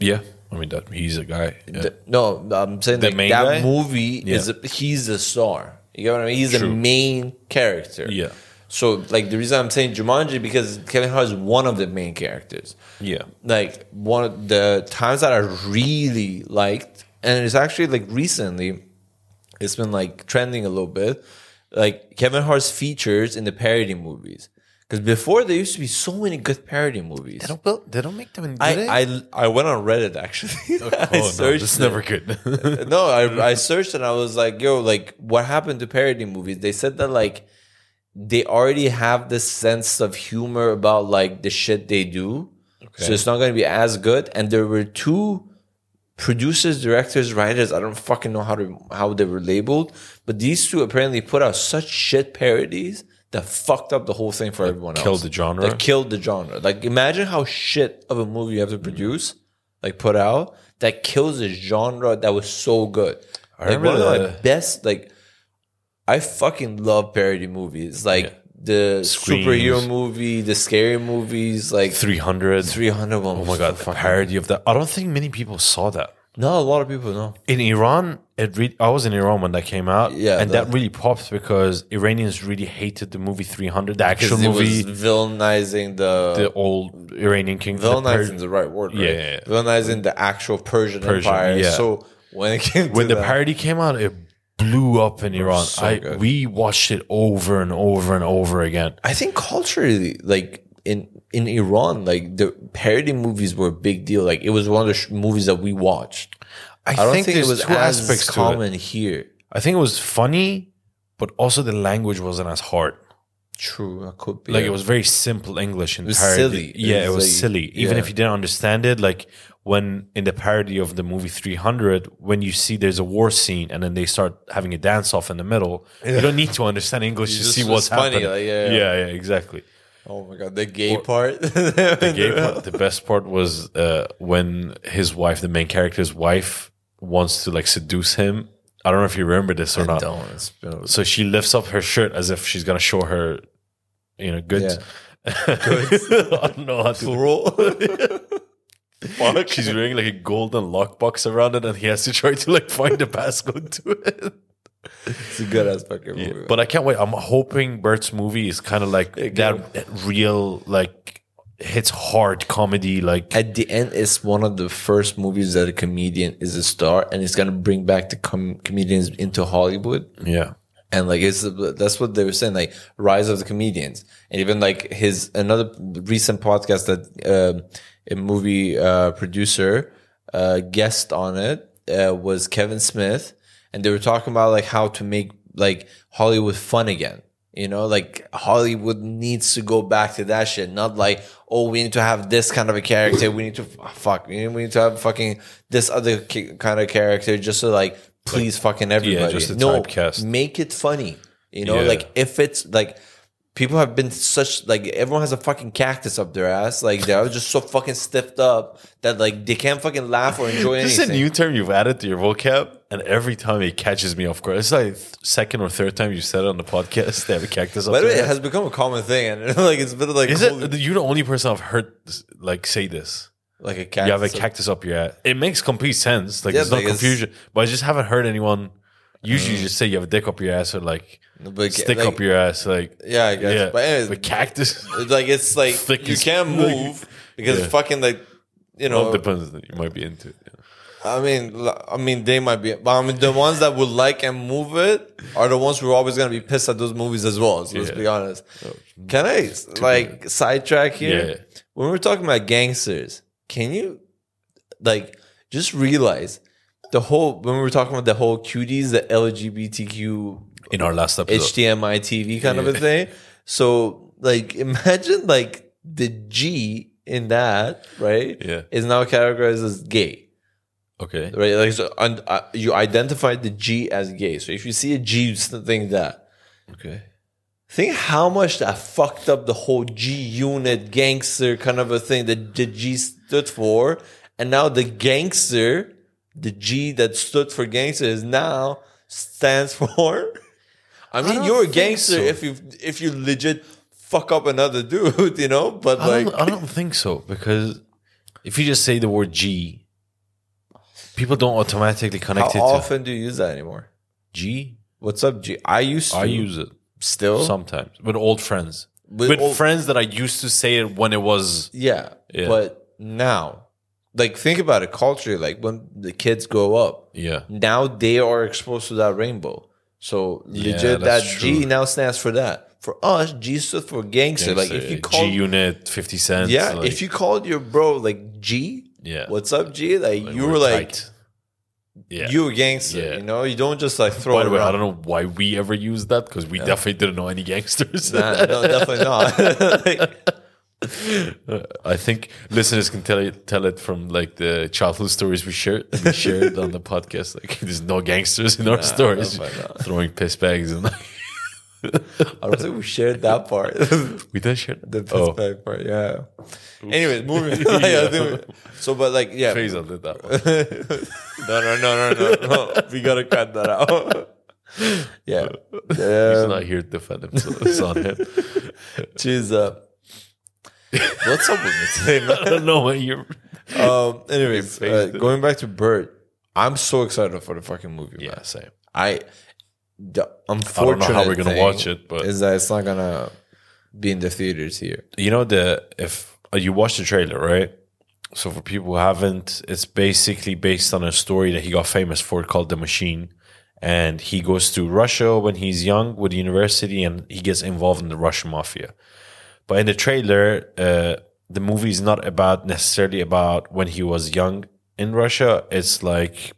Yeah, I mean that he's a guy. Yeah. The- no, I'm saying The like, that guy? movie Yeah. is a, he's the star. You get what I mean? He's the True. main character. Yeah. So like the reason I'm saying Jumanji because Kevin Hart is one of the main characters. yeah, Like one of the times that I really liked, and it's actually like recently, it's been like trending a little bit. Like Kevin Hart's features in the parody movies. Because before there used to be so many good parody movies. they don't build, they don't make them in. I, eh? I I went on Reddit actually. [LAUGHS] Oh, [LAUGHS] I oh, no, this is never good. [LAUGHS] no, I, I searched and I was like, yo, like, what happened to parody movies? They said that, like, they already have this sense of humor about, like, the shit they do. So it's not going to be as good. And there were two producers, directors, writers. I don't fucking know how to how they were labeled, but these two apparently put out such shit parodies that fucked up the whole thing for everyone else. killed the genre? That killed the genre. Like imagine how shit of a movie you have to produce, like put out, that kills a genre that was so good. like remember one of my the- best, like I fucking love parody movies. Like the Screams. superhero movie, the scary movies, like Three hundred. 300 one. Oh my god, the parody of that. I don't think many people saw that. No, a lot of people know. In Iran, it re- I was in Iran when that came out. Yeah, and that- that really popped because Iranians really hated the movie 300, the actual it movie, was villainizing the, the old Iranian king. the villainizing Per- is the right word, right? Yeah, yeah, yeah. Villainizing the actual Persian, Persian, Empire. yeah. So when it came when the that- parody came out, it blew up in Iran. so I good. we watched it over and over and over again. I think culturally, like in in Iran, like the parody movies were a big deal. Like it was one of the sh- movies that we watched. I, I don't think, think, it was two as aspects it. common here. I think it was funny, but also the language wasn't as hard. True, that could be. Like it was very simple English in was parody. silly. It Yeah, it was was, like- silly. Even yeah. if you didn't understand it, like when in the parody of the movie 300, when you see there's a war scene and then they start having a dance off in the middle, you don't need to understand English [LAUGHS] to see what's funny, happening. like, yeah, yeah. yeah, yeah, exactly. Oh my god, the gay part. [LAUGHS] The gay part, the best part was uh, when his wife, the main character's wife, wants to like seduce him. I don't know if you remember this or not. Don't. So she lifts up her shirt as if she's gonna show her, you know, goods. [LAUGHS] I don't know how to. [LAUGHS] Fuck. She's wearing like a golden lockbox around it, and he has to try to like find the passcode to it. It's a good of Yeah, movie. but I can't wait. I'm hoping Bert's movie is kind of like that real, like hits hard comedy. Like at the end, it's one of the first movies that a comedian is a star, and it's gonna bring back the com- comedians into Hollywood. yeah, and like it's that's what they were saying like rise of the comedians and even like his another recent podcast that um a movie uh producer uh guest on it uh, was kevin smith and they were talking about like how to make like hollywood fun again you know like hollywood needs to go back to that shit not like oh we need to have this kind of a character we need to ah, fuck we need, we need to have fucking this other kind of character just to like please fucking everybody Yeah, just to no typecast. make it funny. You know, Yeah. like if it's like people have been such like everyone has a fucking cactus up their ass. Like they're just so fucking stiffed up that like they can't fucking laugh or enjoy This is a new term you've added to your vocab, and every time it catches me off guard. It's like second or third time you said it on the podcast. They have a cactus. Up By the way, it has become a common thing, and [LAUGHS] like it's been like Is it? You're the only person I've heard like say this. like a cactus? You have a cactus up your ass. It makes complete sense. Like Yeah, there's no confusion. But I just haven't heard anyone. Usually, you mm. just say you have a dick up your ass or like But, stick like, up your ass. Like Yeah, I guess. yeah, But anyways, but cactus. It's like it's like [LAUGHS] Thick you as- can't [LAUGHS] move because Yeah. fucking like you know. Well, it depends. You might be into it. yeah. I mean, l- I mean, they might be, but I mean, the ones that would like and move it are the ones who are always gonna be pissed at those movies as well. So let's Yeah. be honest. Oh, can I like sidetrack here? Yeah. When we're talking about gangsters, can you like just realize the whole when we were talking about the whole cuties, the LGBTQ In our last episode, HDMI TV kind of a thing. So like [LAUGHS] imagine like the G in that, right? Yeah. Is now categorized as gay. okay, Right? Like so un, uh, you identify the G as gay. So if you see a G, you think that. okay. Think how much that fucked up the whole G unit gangster kind of a thing that the G stood for. And now the gangster, the G that stood for gangster is now stands [LAUGHS] for I mean don't you're a gangster so. if you if you legit fuck up another [LAUGHS] dude, you know? But I, like don't, I don't think so because if you just say the word G, people don't automatically how connect it How often do you use that anymore? G. What's up, G? I used to I use it still sometimes with old friends. With With, old- friends that I used to say it when it was Yeah, Yeah. But now, like, think about it culturally. Like, when the kids grow up, yeah. now they are exposed to that rainbow. So, Yeah, legit, that G true. now stands for that. For us, G stood for gangster. Like, if you call, G Unit, Fifty Cent. yeah, like, if you called your bro like G, yeah, what's up, G? Like, like, you we're were like, tight. yeah. you a gangster. Yeah. You know, you don't just like throw By it the way, I don't know why we ever used that because we definitely didn't know any gangsters. Nah, no, definitely not. Like, [LAUGHS] [LAUGHS] I think listeners can tell it, tell it from like the childhood stories we shared we shared on the podcast. Like there's no gangsters in our stories, definitely not. throwing piss bags and like, [LAUGHS] I don't think we shared that part. [LAUGHS] we did share The piss oh, bag part, yeah. Anyways, moving. [LAUGHS] Like, think we- so, but like, yeah. Faisal did that. One. no, no, no, no, no, no. We gotta cut that out. yeah. He's Um, not here to defend himself. It's on him. Jeez, uh, [LAUGHS] what's up with me today, man? I don't know what you're. Um, anyways, Your uh, going back to Bert, I'm so excited for the fucking movie. Yeah, man. same. I. The I don't know how we're gonna thing watch it, but is that it's not gonna be in the theaters here. you know the if uh, you watch the trailer, right? So for people who haven't, it's basically based on a story that he got famous for called The Machine. And he goes to Russia when he's young with university and he gets involved in the Russian mafia. But in the trailer, uh, the movie is not about necessarily about when he was young in Russia. It's like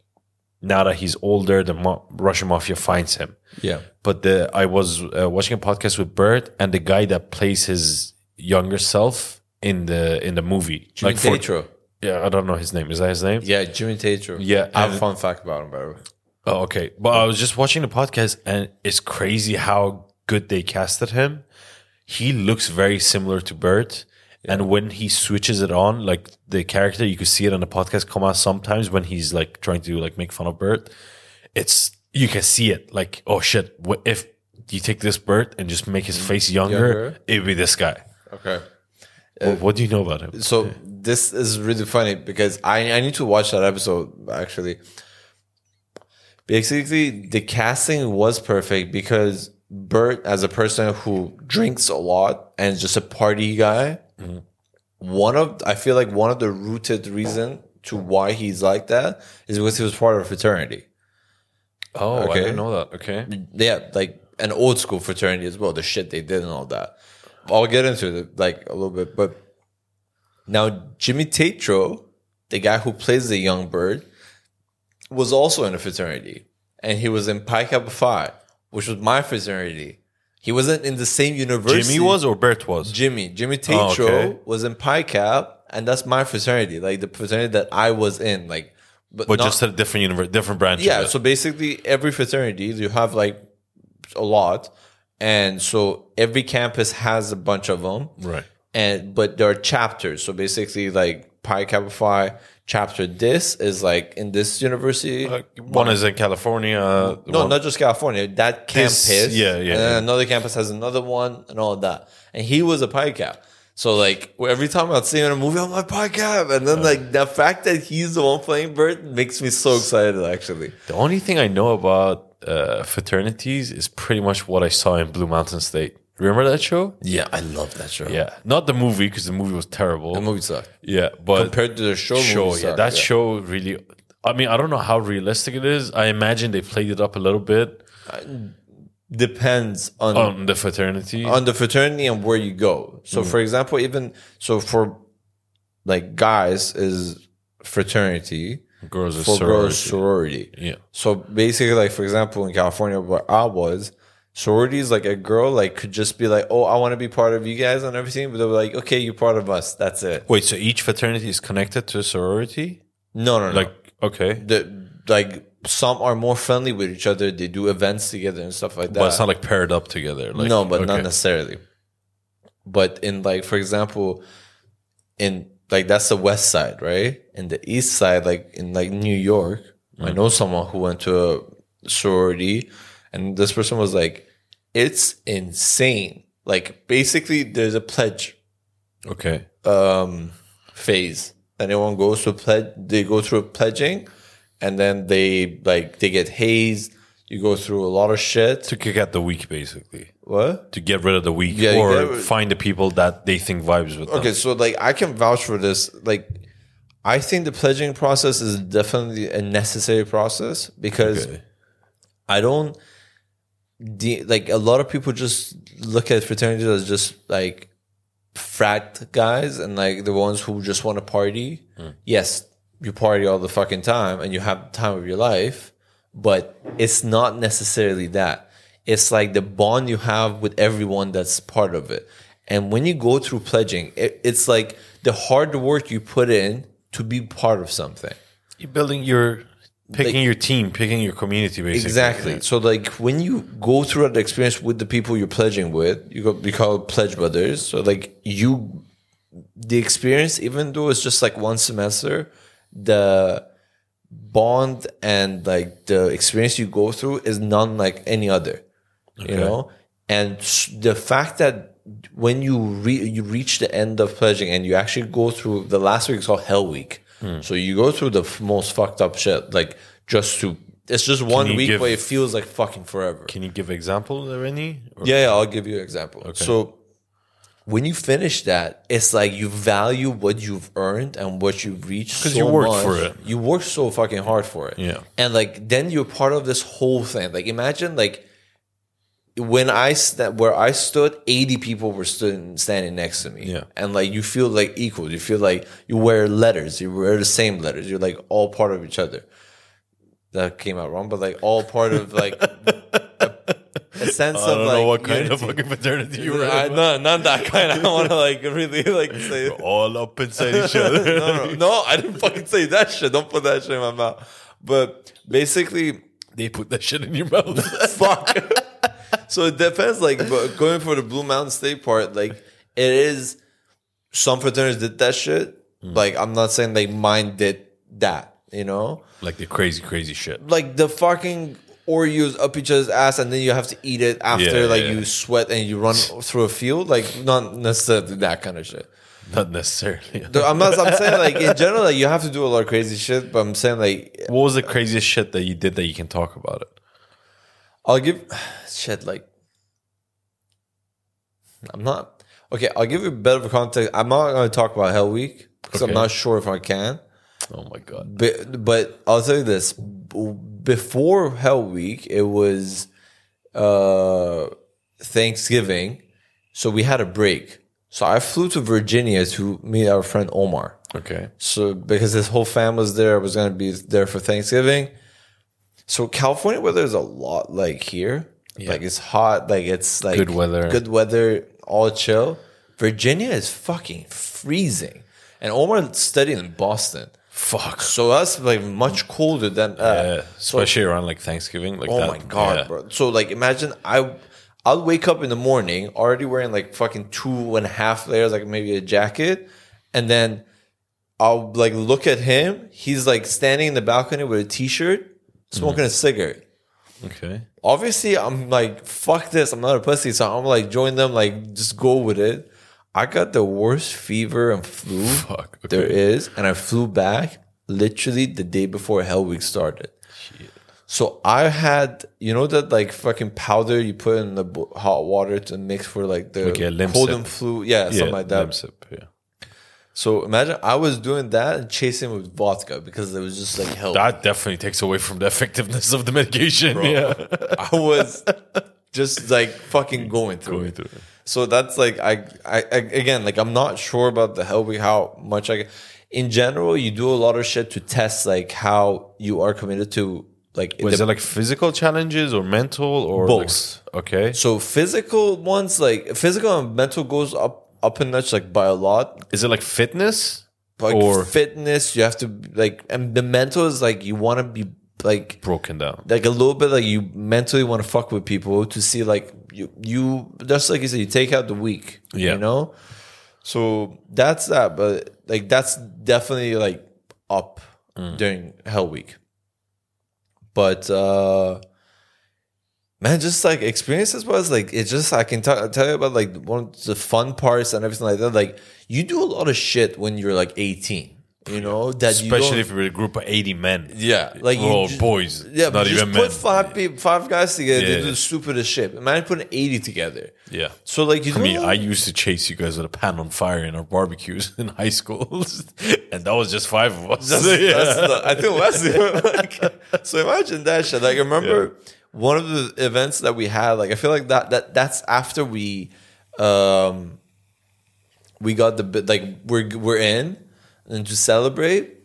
now that he's older, the ma- Russian mafia finds him. Yeah. But the I was uh, watching a podcast with Bert and the guy that plays his younger self in the in the movie. Jimmy for- Tatro. yeah, I don't know his name. Is that his name? Yeah, Jimmy Tatro. Yeah, I have a fun fact about him, by the way. Oh, okay. But I was just watching the podcast and it's crazy how good they casted him. He looks very similar to Bert. And when he switches it on, like the character, you could see it on the podcast come out sometimes when he's like trying to like make fun of Bert. It's you can see it like, oh shit, what if you take this Bert and just make his mm-hmm. face younger, Younger? it would be this guy. Okay. What, uh, what do you know about him? So this is really funny because I I need to watch that episode actually. Basically, the casting was perfect because Bert, as a person who drinks a lot and is just a party guy, one of I feel like one of the rooted reason to why he's like that is because he was part of a fraternity. Oh, I Okay. didn't know that. Okay. yeah, like an old school fraternity as well. The shit they did and all that. I'll get into it like a little bit, but now Jimmy Tatro, the guy who plays the young Bert, was also in a fraternity, and he was in Pi Kappa Phi, which was my fraternity. He wasn't in the same university. Jimmy was or Bert was? Jimmy. Jimmy Oh, Tatro okay. was in Pi Kapp, and that's my fraternity, like the fraternity that I was in, like. But, But not- just a different universe, different branch. yeah, so basically every fraternity you have like a lot, and so every campus has a bunch of them, Right. and but there are chapters. So basically, like Pi Kappa Phi chapter this is like in this university. One is in California. no, one- not just California. That campus, This- yeah, yeah, and then yeah. another campus has another one, and all that. And he was a Pi Kapp. So like every time I'd see him in a movie, I'm like Pi Kapp, and then like the fact that he's the one playing Bert makes me so excited. Actually, The only thing I know about uh, fraternities is pretty much what I saw in Blue Mountain State. Remember that show? yeah, I love that show. Yeah, not the movie because the movie was terrible. the movie sucked yeah, but compared to the show. show, yeah, sucked, that show really. I mean, I don't know how realistic it is. I imagine they played it up a little bit uh, depends on on the fraternity. on the fraternity and where you go. So, mm-hmm. for example, even so for like guys is fraternity, girls are for sorority. girls sorority. Yeah, So basically, like for example, in California where I was, sorority is like a girl like could just be like, oh, I want to be part of you guys and everything, but they were like, okay, you're part of us. That's it. Wait, so each fraternity is connected to a sorority? No, no, no. Like, okay, the like some are more friendly with each other. They do events together and stuff like that. but it's not like paired up together. Like, no, but not necessarily. But in like, for example, in like that's the west side, right? In the east side, like in like New York, I mm. know someone who went to a sorority, and this person was like, "It's insane." Like basically, there's a pledge Okay, um, phase. Anyone goes to pledge, they go through pledging, and then they like they get hazed. You go through a lot of shit. to kick out the weak, basically, what? to get rid of the weak, Yeah, or get find the people that they think vibes with. them. Okay, so like I can vouch for this. Like, I think the pledging process is definitely a necessary process because Okay. I don't. De- like a lot of people just look at fraternities as just like frat guys and like the ones who just want to party. Hmm. Yes, you party all the fucking time and you have the time of your life, but it's not necessarily that. It's like the bond you have with everyone that's part of it. And when you go through pledging, it, it's like the hard work you put in to be part of something. You're building your, picking your team, picking your community, basically. Exactly. So like when you go through that experience with the people you're pledging with, you go we call it pledge brothers. So like you the experience, even though it's just like one semester, the bond and like the experience you go through is none like any other. You know? And the fact that when you re- you reach the end of pledging and you actually go through the last week is called Hell Week. Hmm. So you go through the f- most fucked up shit, like just to. It's just one week, give- but it feels like fucking forever. Can you give examples of any? Or- Yeah, yeah, I'll give you an example. So when you finish that, it's like you value what you've earned and what you've reached 'Cause so you worked much. for it. You worked so fucking hard for it. Yeah. And like then you're part of this whole thing. Like imagine like when I st- where I stood, 80 people were stood standing next to me. Yeah. And like you feel like equal. You feel like you wear letters. You wear the same letters. You're like all part of each other. That came out wrong, but like all part of like a, [LAUGHS] a sense I of like what kind of fucking fraternity you were I, in. no, not that kind. I don't want to like really like [LAUGHS] say. All up inside each [LAUGHS] other. No, no, no, I didn't fucking say that shit. Don't put that shit in my mouth. But basically, They put that shit in your mouth. fuck. [LAUGHS] so it depends. Like but going for the Blue Mountain State part, like it is. Some fraternities did that shit. Mm. Like I'm not saying like mine did that. You know, like the crazy, crazy shit. like the fucking Oreos up each other's ass, and then you have to eat it after Yeah, like yeah. you sweat and you run through a field. Like not necessarily that kind of shit. Not necessarily. [LAUGHS] I'm not. I'm saying like in general, like you have to do a lot of crazy shit. But I'm saying like What was the craziest shit that you did that you can talk about it? I'll give [SIGHS] shit like I'm not okay. I'll give you a bit of a context. I'm not going to talk about Hell Week because I'm not sure if I can. Oh my god. But, but I'll tell you this: before Hell Week, it was uh, Thanksgiving, so we had a break. So I flew to Virginia to meet our friend Omar. Okay. So because his whole family's there, I was gonna be there for Thanksgiving. So California weather is a lot like here. Like it's hot, like it's like Good weather. good weather, all chill. Virginia is fucking freezing, and Omar studied in Boston. Fuck. So that's like much colder than uh, Yeah, especially around like Thanksgiving. Like Oh that. my god, Yeah. bro! So like, imagine I, I'll wake up in the morning already wearing like fucking two and a half layers, like maybe a jacket, and then I'll like look at him. He's like standing in the balcony with a t-shirt, smoking a cigarette. Okay. Obviously, I'm like, fuck this. I'm not a pussy, so I'm like, join them, like, just go with it. I got the worst fever and flu Fuck. Okay. is, and I flew back literally the day before Hell Week started. So I had, you know, that like fucking powder you put in the bo- hot water to mix for like the Like a cold and flu, yeah, something like that. Lemsip, yeah. So imagine I was doing that and chasing with vodka because it was just like hell. That definitely takes away from the effectiveness of the medication. Yeah. [LAUGHS] I was just like fucking going through Going through it. So that's like I, I, I again like I'm not sure about the hell week how much I. In general, you do a lot of shit to test like how you are committed to like. Was the- it like physical challenges or mental or like- Both. okay. so physical ones like physical and mental goes up up a notch like by a lot. Is it like fitness Like or fitness, you have to like, and the mental is like you want to be like broken down? like a little bit like you mentally want to fuck with people to see like you you just like you said you take out the weak Yeah. you know so that's that but like that's definitely like up during hell week but uh man just like experiences was like it just i can t- tell you about like one of the fun parts and everything like that like you do a lot of shit when you're like 18 you know that you Especially if you're a group of 80 men. yeah, like Oh, ju- boys. Yeah, Not but just even put men. five people, five guys together. Yeah, they do yeah. the stupidest shit. Imagine putting eighty together. Yeah. So like you I mean, I used to chase you guys with a pan on fire in our barbecues [LAUGHS] in high school, [LAUGHS] and that was just five of us. That's, [LAUGHS] Yeah. that's the, I think Wesley. like, so imagine that shit. Like I remember one of the events that we had. Like I feel like that that that's after we, um, we got the bit like we're we're in and to celebrate.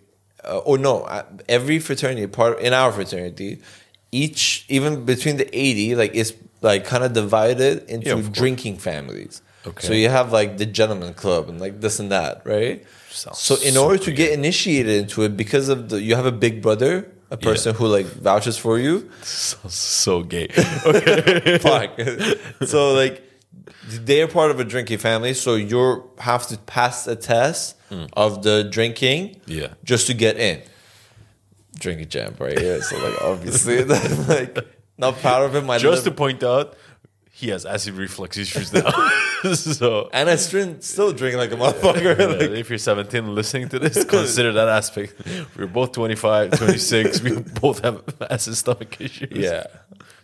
Uh, or no, uh, every fraternity part in our fraternity, each even between the eighty like it's like kind of divided into Yeah, drinking families. Okay. So you have like the gentleman club and like this and that, right? Sounds so in so order to get initiated into it, because of the you have a big brother, a person who like vouches for you. so, so gay. Okay. [LAUGHS] Fuck. so like they're part of a drinking family, so you have to pass a test mm. of the drinking, Yeah. just to get in. Drinking champ right here. So like obviously [LAUGHS] like not proud of him. My Just to point out, he has acid reflux issues now. [LAUGHS] so and I still still drink like a motherfucker. Yeah, like, if you're 17 listening to this, [LAUGHS] consider that aspect. We're both 25, 26. we both have acid stomach issues. yeah.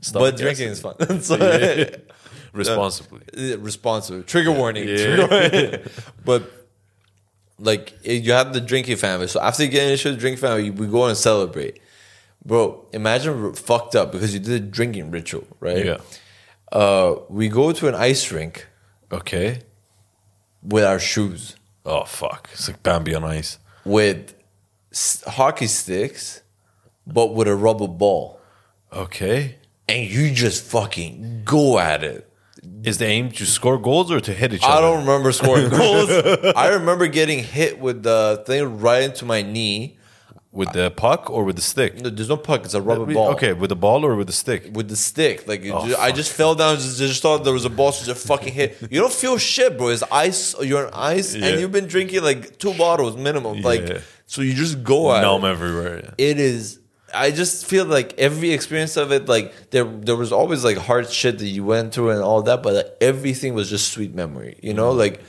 Stomach but drinking is fun. [LAUGHS] so, Yeah. Responsibly. Yeah, responsible. Trigger warning. Trigger warning. but like eh, you have the drinking family. So after you get into the drinking family, we go and celebrate. Bro, imagine we're fucked up because you did a drinking ritual, right? Yeah. Uh, we go to an ice rink Okay. with our shoes, Oh, fuck. It's like Bambi on ice. with s- hockey sticks, but with a rubber ball. Okay. And you just fucking go at it. Is the aim to score goals or to hit each other? I other? don't remember scoring [LAUGHS] goals. I remember getting hit with the thing right into my knee. With the puck or with the stick? No, there's no puck. It's a rubber ball. Okay, with the ball or with the stick? With the stick, like Oh, ju- I just fell down. Just, just thought there was a ball, so just fucking hit. [LAUGHS] You don't feel shit, bro. It's ice. You're on ice, Yeah. and you've been drinking like two bottles minimum. Yeah. Like so, you just go at Numb it. everywhere. yeah. It is. I just feel like every experience of it, like there, there was always like hard shit that you went through and all that, but like, everything was just sweet memory. You know, mm. like,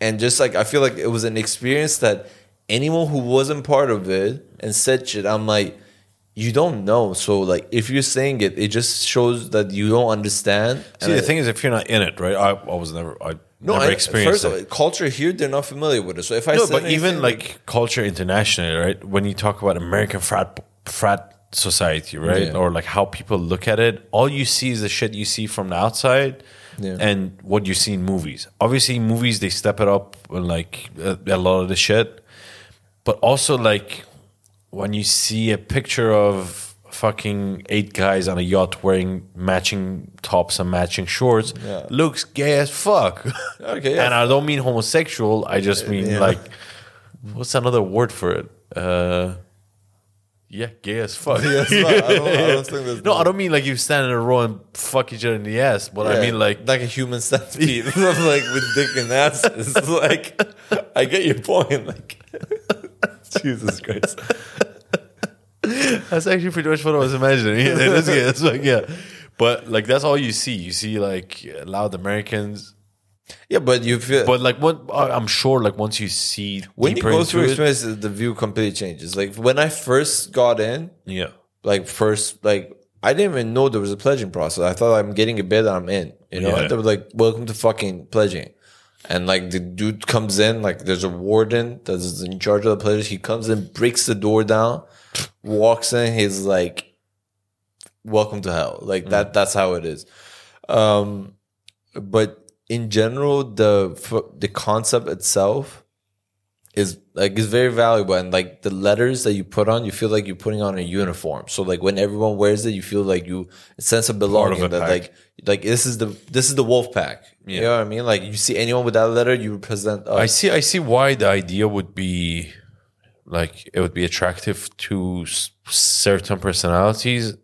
and just like I feel like it was an experience that anyone who wasn't part of it and said shit, I'm like, you don't know. So like, if you're saying it, it just shows that you don't understand. See, And the I- thing is, if you're not in it, right? I, I was never, I no, never I, experienced first of all, culture here, they're not familiar with it. So if I no, but even anything, like culture internationally, right? When you talk about American frat frat society, right, Yeah. or like how people look at it, all you see is the shit you see from the outside, Yeah. and what you see in movies. Obviously, movies they step it up like a, a lot of the shit, but also like when you see a picture of fucking eight guys on a yacht wearing matching tops and matching shorts Yeah. looks gay as fuck [LAUGHS] Okay, yeah. and i don't mean homosexual i just mean Yeah. like what's another word for it uh Yeah, gay as fuck. Gay as fuck. I don't- I don't [LAUGHS] think no, no- I don't mean like you stand in a row and fuck each other in the ass, but I mean like like a human centipede, [LAUGHS] like with dick and asses. like, I get your point. Like, [LAUGHS] Jesus Christ. that's actually pretty much what I was imagining. Yeah, [LAUGHS] it is gay as fuck, yeah. But like that's all you see. You see like loud Americans. Yeah, but you feel But like what I'm sure like once you see when you go through it- experience, the view completely changes. Like when I first got in, yeah. like first, like I didn't even know there was a pledging process. I thought I'm getting a bid and I'm in. You know, Yeah. they were like, "Welcome to fucking pledging," and like the dude comes in, like there's a warden that's in charge of the pledges. He comes in, breaks the door down, walks in. He's like, "Welcome to hell." Like that. That's how it is. Um, but in general, the the concept itself is like is very valuable and like the letters that you put on you feel like you're putting on a uniform so like when everyone wears it you feel like you a sense of belonging a that pack. like like this is the this is the wolf pack you Yeah. know what i mean like you see anyone with that letter you represent us. I see. I see why the idea would be like it would be attractive to certain personalities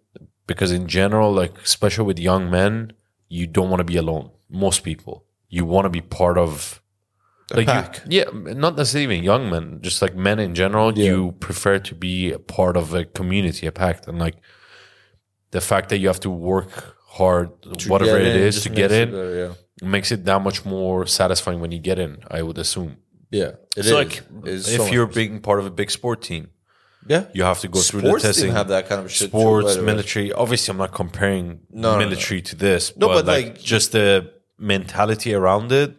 because in general, like especially with young men, you don't want to be alone. Most people, you want to be part of. Like pack. You, yeah, not necessarily even young men, just like men in general. You prefer to be a part of a community, a pact, and like the fact that you have to work hard, whatever Get it in is, to get it in, better, yeah makes it that much more satisfying when you get in. I would assume. yeah it It's is. like It's if so you're being part of a big sport team, yeah you have to go through the testing. have that kind of shit sports, by the way. military. Obviously, I'm not comparing No, no, no. military to this, No, but, but, like, like- just the mentality around it.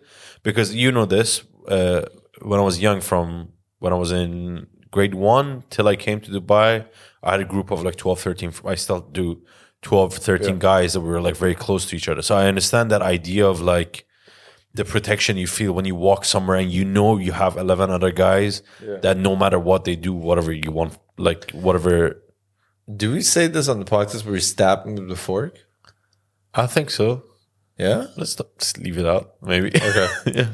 Because you know this, uh, when I was young, from when I was in grade one till I came to Dubai, I had a group of like 12, 13. I still do 12, 13 guys that were like very close to each other. So I understand that idea of like the protection you feel when you walk somewhere and you know you have 11 other guys that no matter what they do, whatever you want, like whatever. do we say this on the podcast where we stab him with the fork I think so. Yeah Let's not just leave it out, maybe. Okay. [LAUGHS] yeah.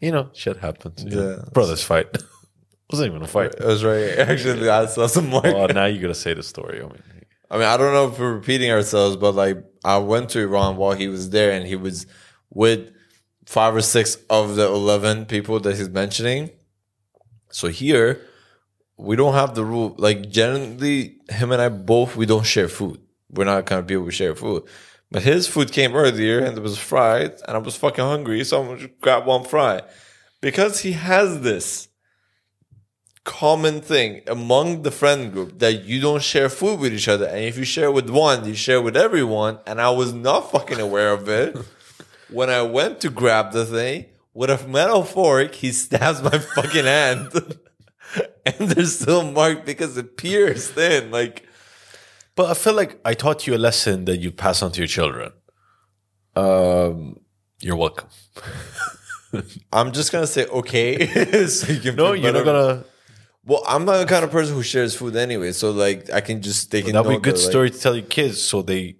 You know, shit happens. know. Yeah. Brothers fight. [LAUGHS] wasn't even a fight. it was right [LAUGHS] actually i saw some more Well, now you gotta say the story. I mean, I mean, I don't know if we're repeating ourselves, but like I went to Iran while he was there and he was with five or six of the 11 people that he's mentioning. So here, we don't have the rule. Like generally, him and I both, we don't share food. We're not kind of people who share food. But his food came earlier and it was fried and I was fucking hungry. So I'm to grab one fry. Because he has this common thing among the friend group that you don't share food with each other. And if you share with one, you share with everyone. And I was not fucking aware of it. when I went to grab the thing with a metal fork, he stabs my fucking hand. [LAUGHS] and they're still marked because it pierced in. Like, but I feel like I taught you a lesson that you pass on to your children. um, You're welcome. [LAUGHS] I'm just gonna say okay. [LAUGHS] so you can No, feel you're not better. gonna. Well, I'm not the kind of person who shares food anyway, so like I can just they can. That'll be know a good that, like- story to tell your kids, so they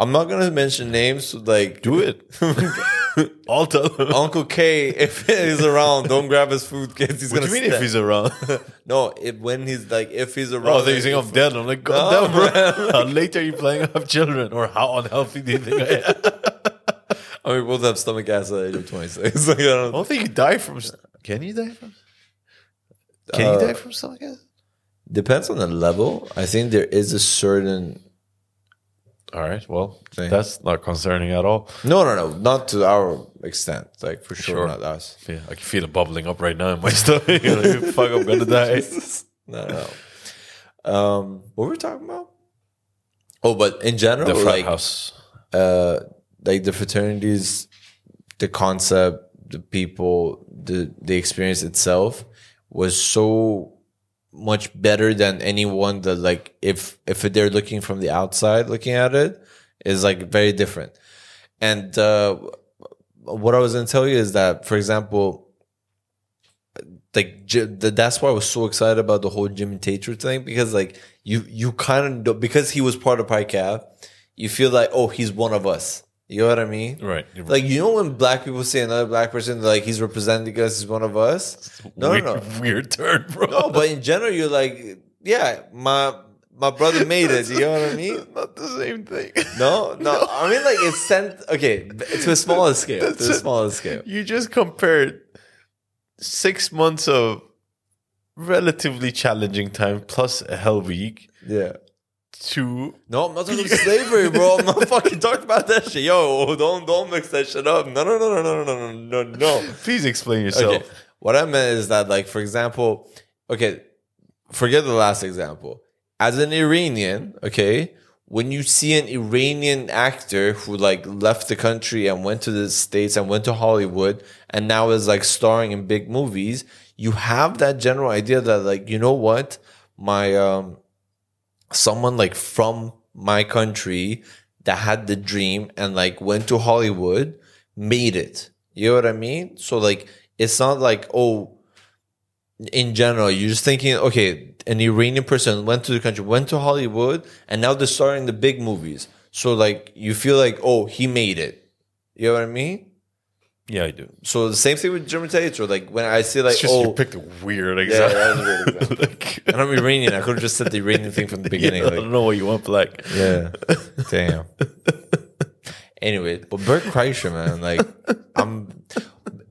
I'm not gonna mention names. So like, do it. [LAUGHS] [LAUGHS] I'll tell. [LAUGHS] Uncle K, if he's around, don't grab his food, kids. He's What do gonna. you mean if he's around? [LAUGHS] no, if when he's like if he's around. Oh, they're using if- I'm dead. I'm like, God No, damn, bro. How late are you to have children? Or how unhealthy do you think I am? I mean, we both have stomach acid at the age of 26. like, I I don't, don't think you die from. Can you die from? Can Uh, you die from stomach acid? depends on the level. I think there is a certain. All right. Well, Thing. that's not concerning at all. No, no, no, not to our extent. Like for sure, Sure. not us. Yeah, I can feel it bubbling up right now in my [LAUGHS] stomach. like, fuck, I'm gonna die. [LAUGHS] No, no. Um, what were we talking about? Oh, but in general, The frat like house. uh like the fraternities the concept the people the the experience itself was so much better than anyone that like if if they're looking from the outside looking at it is like very different and uh what i was gonna tell you is that for example like that's why I was so excited about the whole Jimmy Tatro thing because like you you kind of because he was part of Pi Kapp, you feel like oh he's one of us. You know what I mean? Right. Like you know when black people say another black person like he's representing us, he's one of us. No, weird, no, no. [LAUGHS] weird turn, bro. No, but in general, you're like, yeah, my my brother made it. You know what I [LAUGHS] mean? Not the same thing. No, no. [LAUGHS] I mean, like it's sent. Okay, to a smaller scale. To a smaller scale. You just compared six months of relatively challenging time plus a hell week Yeah. To No, I'm not talking about slavery, bro. I'm not [LAUGHS] fucking talking about that shit. Yo, don't don't mix that shit up. No, no, no, no, no, no, no, no, no. please explain yourself. Okay. What I meant is that, like, for example, okay, forget the last example. As an Iranian, okay, when you see an Iranian actor who like left the country and went to the States and went to Hollywood and now is like starring in big movies, you have that general idea that like, you know what? My um someone like from my country that had the dream and like went to Hollywood made it. You know what I mean? So like it's not like oh in general you're just thinking okay an Iranian person went to the country went to Hollywood and now they're starring the big movies. So like you feel like oh he made it. You know what I mean? Yeah, I do. So the same thing with German theater. Like when I see like It's just oh you picked a weird yeah, example. that was a weird example. [LAUGHS] Like- and I'm Iranian. I could have just said the Iranian thing from the [LAUGHS] beginning. Yeah, I don't know what you want, but like, Yeah. [LAUGHS] Damn. anyway, but Bert Kreischer, man, like I'm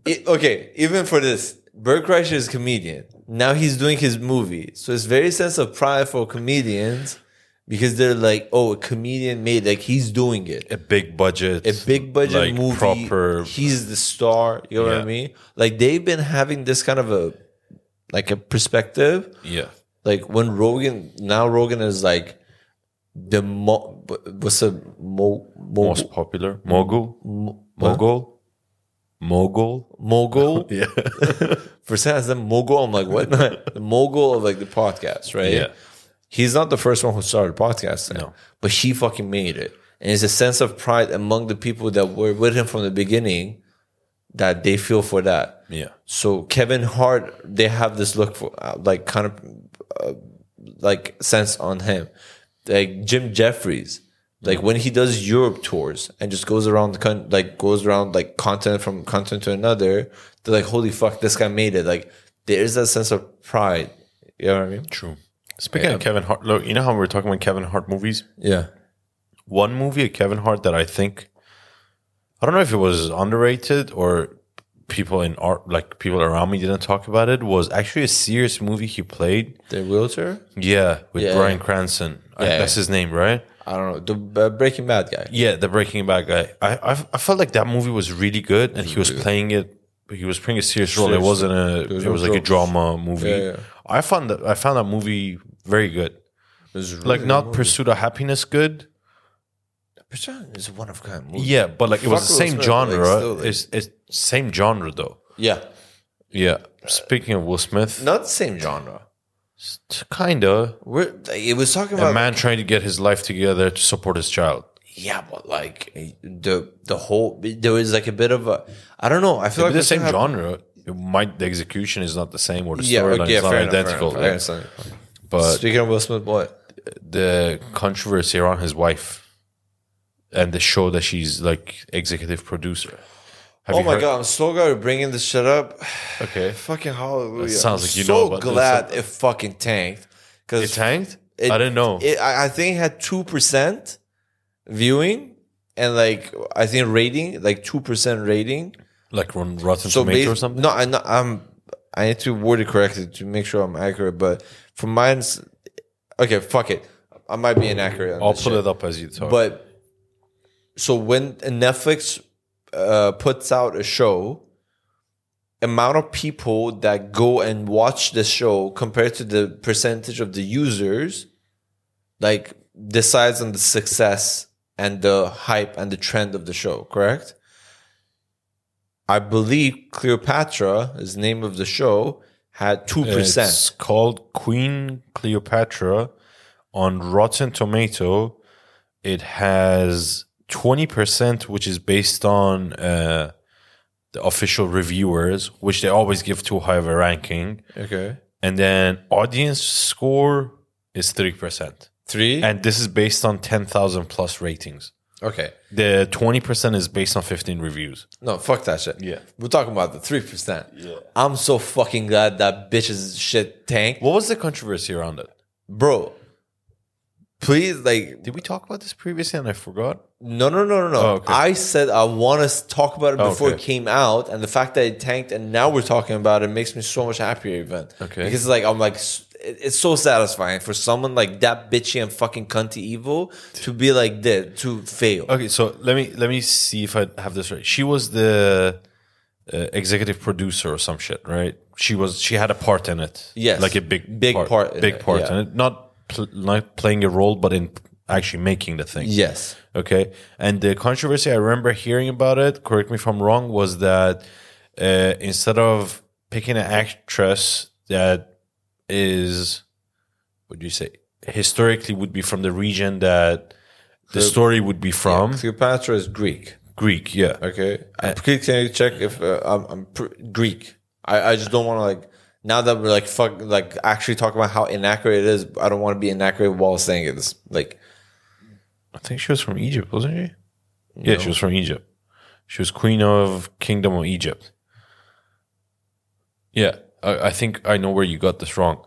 it- okay. Even for this, Bert Kreischer is a comedian. Now he's doing his movie, so it's very sense of pride for comedians because they're like, oh, a comedian made like he's doing it. a big budget, A big budget like, movie. proper. He's the star. You know what I mean? Like they've been having this kind of a like a perspective Yeah, like when Rogan now Rogan is like the mo what's the mo, mo most popular mogul, mogul, mogul. mogul [LAUGHS] Yeah, [LAUGHS] for I said mogul I'm like what [LAUGHS] the mogul of like the podcast right Yeah. He's not the first one who started podcasting No. but he fucking made it and it's a sense of pride among the people that were with him from the beginning that they feel for that yeah. So Kevin Hart, they have this look for uh, like kind of uh, like sense on him. Like Jim Jeffries, like when he does Europe tours and just goes around the country, like goes around like continent from continent to another, they're like, holy fuck, this guy made it. Like there is that sense of pride. You know what I mean? True. Speaking of Kevin Hart, look, you know how we were talking about Kevin Hart movies? Yeah. One movie of Kevin Hart that I think, I don't know if it was underrated or people in art, like people around me didn't talk about it, was actually a serious movie he played. The wheelchair? Yeah, with Yeah. Bryan Cranston. I- that's his name, right? I don't know. The uh, Breaking Bad guy. Yeah, the Breaking Bad guy. I, I I felt like that movie was really good, and he was playing it. He was playing a serious role. It wasn't a. was it was like a drama movie. Yeah, yeah. I found that I found that movie very good. It was Like really not movie. Pursuit of Happiness good. Pursuit is one of kind movie. Yeah, but like it was Fuck the same Smith, genre. like, like- it's it's same genre though. Yeah. Yeah. Speaking of Will Smith, Not the same genre. kinda We're, it was talking about a man trying to get his life together to support his child. Yeah, but like the the whole there was like a bit of a I don't know. I feel But like the same genre. It might the execution is not the same or the Yeah, storyline okay, is not enough, identical. enough. But Speaking of Will Smith, what? the controversy around his wife and the show that she's like executive producer. Have Oh my heard- god, I'm so glad we're bringing this shit up. Okay. [SIGHS] fucking hallelujah! It sounds I'm like you so know this. glad it fucking tanked because It tanked? I didn't know. It, I, I think it had two percent viewing and like I think rating like two percent rating. Like on Rotten So Tomato or something? No, I no, I'm I need to word it correctly to make sure I'm accurate. But from mine, okay, fuck it. I might be inaccurate. I'll pull shit. it up as you talk. But so when Netflix uh, puts out a show, amount of people that go and watch the show compared to the percentage of the users, like decides on the success and the hype and the trend of the show. Correct. I believe Cleopatra is the name of the show had two percent. It's called Queen Cleopatra on Rotten Tomato. It has 20%, which is based on uh, the official reviewers, which they always give too high of a ranking. Okay. And then audience score is 3%. Three. And this is based on 10,000 plus ratings. Okay. The 20% is based on 15 reviews. No, fuck that shit. Yeah. We're talking about the 3%. Yeah. I'm so fucking glad that bitch's shit tanked. What was the controversy around it? bro. Please, like, Did we talk about this previously and I forgot? no, no, no, no, no. Oh, okay. I said I want to talk about it oh, before it Okay. came out, and the fact that it tanked, and now we're talking about it makes me so much happier. Even Okay. because like I'm like it- it's so satisfying for someone like that bitchy and fucking cunty evil to be like this to fail. Okay, so let me let me see if I have this right. She was the uh, executive producer or some shit, right? She was she had a part in it. Yes. like a big Big part in big part yeah. in it. Not pl- not playing a role, but in actually making the thing. Yes. Okay. And the controversy I remember hearing about it, correct me if I'm wrong, was that uh, instead of picking an actress that is, what do you say, historically would be from the region that the story would be from, Cleopatra is Greek. Greek, yeah. Okay. Uh, Please can you check if uh, I'm, I'm pr- Greek? I, I just don't want to like now that we're like fuck like actually talking about how inaccurate it is. I don't want to be inaccurate while saying it. It's like I think she was from Egypt, wasn't she? Yeah, she was from Egypt. She was queen of Kingdom of Egypt. Yeah, I, I think I know where you got this wrong.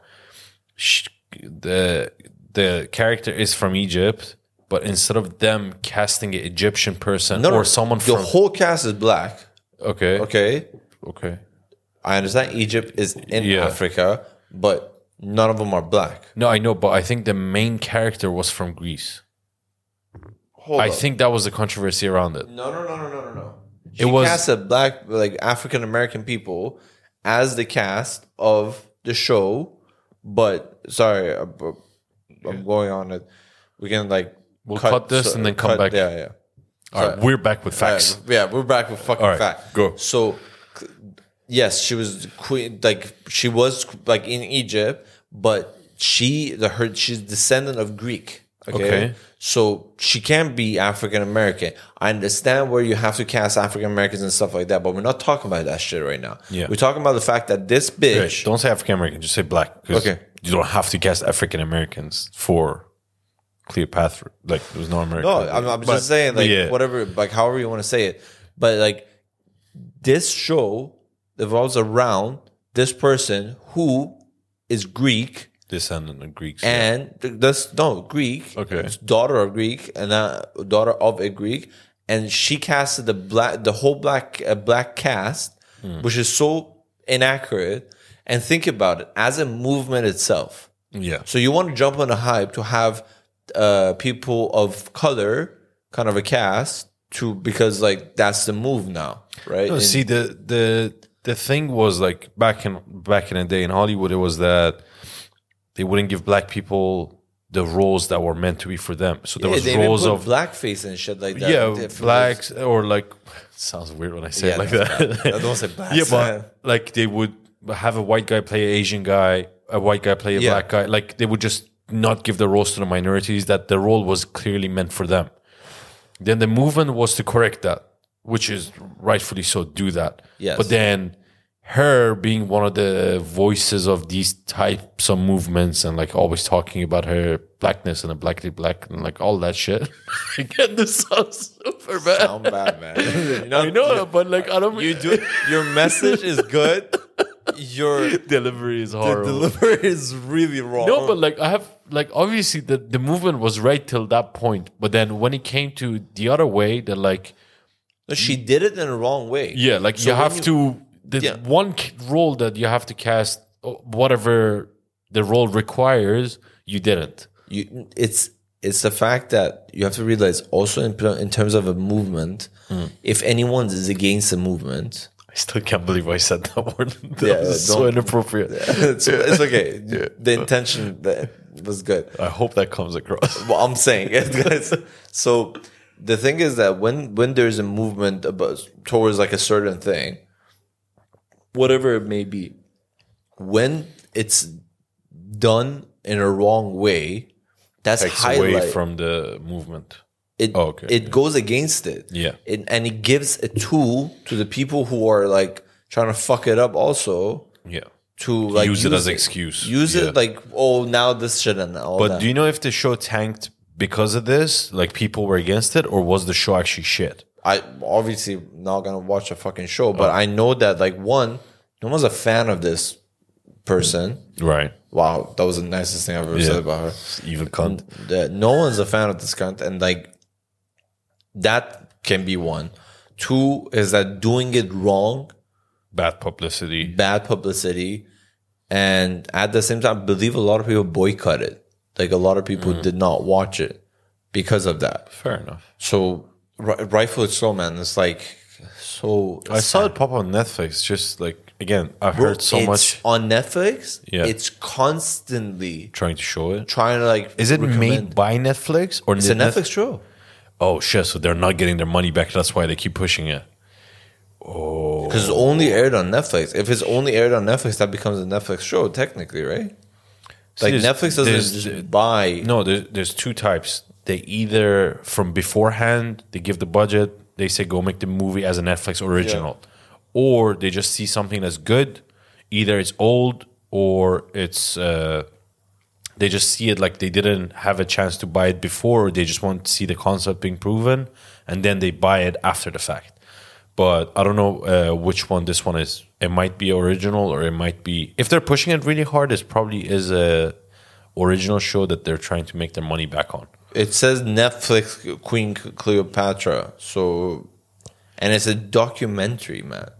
Sh the the character is from Egypt, but instead of them casting an Egyptian person no, or no, someone the from whole cast is black. okay, Okay. okay, I understand Egypt is in Yeah. Africa, but none of them are black. no, I know, but I think the main character was from Greece. Hold I up. think that was the controversy around it. No, no, no, no, no, no, no. She It was- casted black, like African American people as the cast of the show, but sorry, I'm, I'm going on it. We can like We'll cut this and then come back. Yeah, yeah. All right, we're back with facts. Uh, yeah, we're back with fucking right, fact. go. So, yes, she was queen. Like she was like in Egypt, but she the her she's descendant of Greek. Okay. Okay. So she can't be African American. I understand where you have to cast African Americans and stuff like that, but we're not talking about that shit right now. Yeah. We're talking about the fact that this bitch. Right, Don't say African American, just say black. Okay. You don't have to cast African Americans for Cleopatra. Like there was no American. No, I'm, I'm But- just saying, like, yeah. whatever, like, however you want to say it. But, like, this show revolves around this person who is Greek descendant of Greeks. and th- this, no, Greek. Okay. Daughter of Greek and uh, daughter of a Greek. And she casted the black, the whole black, uh, black cast, Hmm. which is so inaccurate. And think about it as a movement itself. yeah. So you want to jump on the hype to have uh, people of color, kind of a cast, to because like that's the move now, right? No, And- see the the the thing was like back in back in the day in Hollywood, it was that they wouldn't give black people the roles that were meant to be for them. So there yeah, was roles of blackface and shit like that. yeah blacks or like sounds weird when I say Yeah, it like that. I don't say blacks. yeah, but like they would have a white guy play an Asian guy, a white guy play a Yeah. black guy. Like they would just not give the roles to the minorities that the role was clearly meant for them. Then the movement was to correct that, which is rightfully so. Do that. Yes. But then her being one of the voices of these types of movements and like always talking about her blackness and the blackity black and like all that shit. [LAUGHS] Again, this sounds super bad. sound bad, man. [LAUGHS] you know, I know, but like I don't. you do your message is good. Your [LAUGHS] delivery is the horrible. delivery is really wrong. No, but like I have like obviously the the movement was right till that point, but then when it came to the other way, that like she did it in the wrong way. yeah, like So you have you- to the Yeah. one k- role that you have to cast uh, whatever the role requires, you didn't. you it's it's the fact that you have to realize also in, in terms of a movement Hmm. if anyone is against the movement I still can't believe I said that [LAUGHS] word. That Yeah, was so don't- inappropriate. [LAUGHS] it's, it's okay [LAUGHS] the intention that was good I hope that comes across. well i'm saying it guys so the thing is that when when there's a movement about towards like a certain thing whatever it may be when it's done in a wrong way that's Takes highlight away from the movement. it Oh, okay. it goes against it. Yeah. It, and it gives a tool to the people who are like trying to fuck it up also Yeah. to like Use it as an excuse. Use Yeah. it like oh now this shit and all But that. do you know if the show tanked because of this? Like people were against it, or was the show actually shit? I obviously not gonna watch a fucking show, Oh. but I know that like one, no one's a fan of this person. Right. Wow, that was the nicest thing I've ever said about her. Evil cunt. That no one's a fan of this cunt, and like that can be one. Two is that doing it wrong, Bad publicity. bad publicity, and at the same time, I believe a lot of people boycotted. Like a lot of people mm. did not watch it because of that. Fair enough. So ri- rightfully so, man. It's like so. I saw it pop on Netflix. Just like again, I've Bro, heard so it's much on Netflix. Yeah. it's constantly trying to show it. trying to like. Is it recommend- made by Netflix or It's a Netflix show. Oh shit! So they're not getting their money back. That's why they keep pushing it. Oh, Because it's only aired on Netflix. If it's only aired on Netflix, that becomes a Netflix show, technically, right? Like there's- Netflix doesn't buy. No, there's, there's two types. They either from beforehand they give the budget, they say go make the movie as a Netflix original, or they just see something that's good. Either it's old or it's uh, they just see it like they didn't have a chance to buy it before. Or they just want to see the concept being proven, and then they buy it after the fact. But I don't know uh, which one this one is. It might be original or it might be. If they're pushing it really hard, it probably is a original show that they're trying to make their money back on. It says Netflix Queen Cleopatra. So, and it's a documentary, man.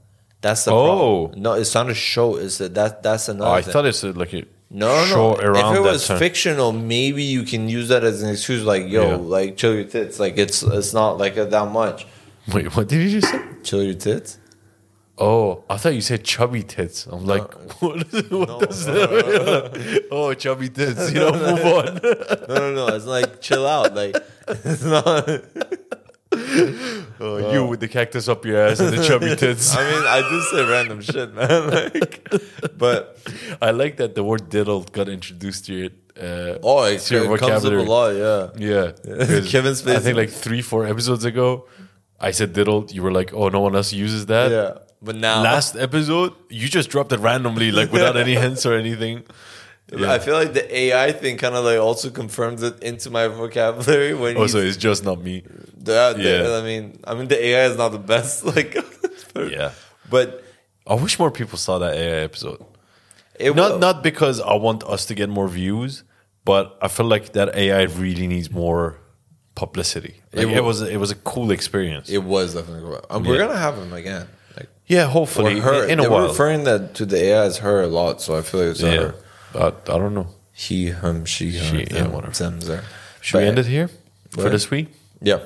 That's the Oh. problem. No, it's not a show. It's a, that. That's another. Oh, I thing. thought it's uh, like a No, no. if it was time. fictional, maybe you can use that as an excuse. Like, yo, Yeah. like chill your tits. Like, it's it's not like a, that much. Wait, what did you just say? Chill your tits. Oh, I thought you said chubby tits. I'm like, [LAUGHS] what, is, what does that? [LAUGHS] oh, chubby tits. You know, move on. [LAUGHS] No, no, no. It's like chill out. Like, it's not. Oh, you with the cactus up your ass and the chubby tits. I mean, I do say random shit, man. Like, but I like that the word diddle got introduced to your. Uh, oh, it, to your it comes up a lot. Yeah. Yeah, 'cause Kevin I think like three, four episodes ago, I said diddle. You were like, "Oh, no one else uses that." Yeah. But now, Last episode, you just dropped it randomly, like without any [LAUGHS] hints or anything. I feel like the AI thing kind of like also confirms it into my vocabulary when you. Also, it's just not me. the, the- Yeah. I mean, I mean, the AI is not the best. [LAUGHS] Like, Yeah, but I wish more people saw that AI episode. it Not will. not because I want us to get more views, but I feel like that AI really needs more publicity. Like, It it, was it was a cool experience. It was definitely. Cool. Um, We're gonna have him again. Yeah, or hopefully her. in they a were while. referring that to the AI as her a lot, so I feel like it's yeah, her. but I don't know. He, him, she, her, She, yeah, them, whatever. them, there. Should we end it here for this week? Yeah.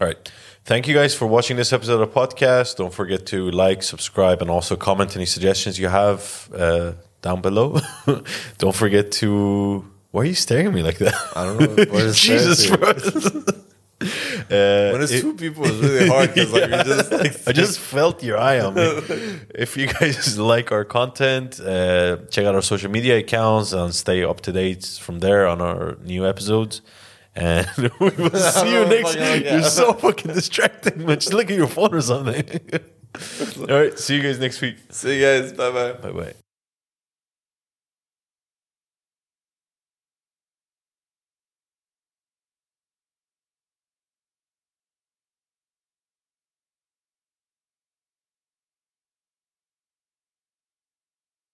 All right. Thank you guys for watching this episode of the podcast. Don't forget to like, subscribe, and also comment any suggestions you have uh, down below. [LAUGHS] Don't forget to. Why are you staring at me like that? I don't know. [LAUGHS] Jesus, that? [LAUGHS] Uh, When it's it- two people, it's really hard because like Yeah. you just like [LAUGHS] I just felt your eye on me. [LAUGHS] if you guys [LAUGHS] like our content, uh, check out our social media accounts and stay up to date from there on our new episodes. And we will see you next. fucking like You're so fucking distracting, man. Just look at your phone or something. All right, see you guys next week. see you guys. Bye bye. Bye bye.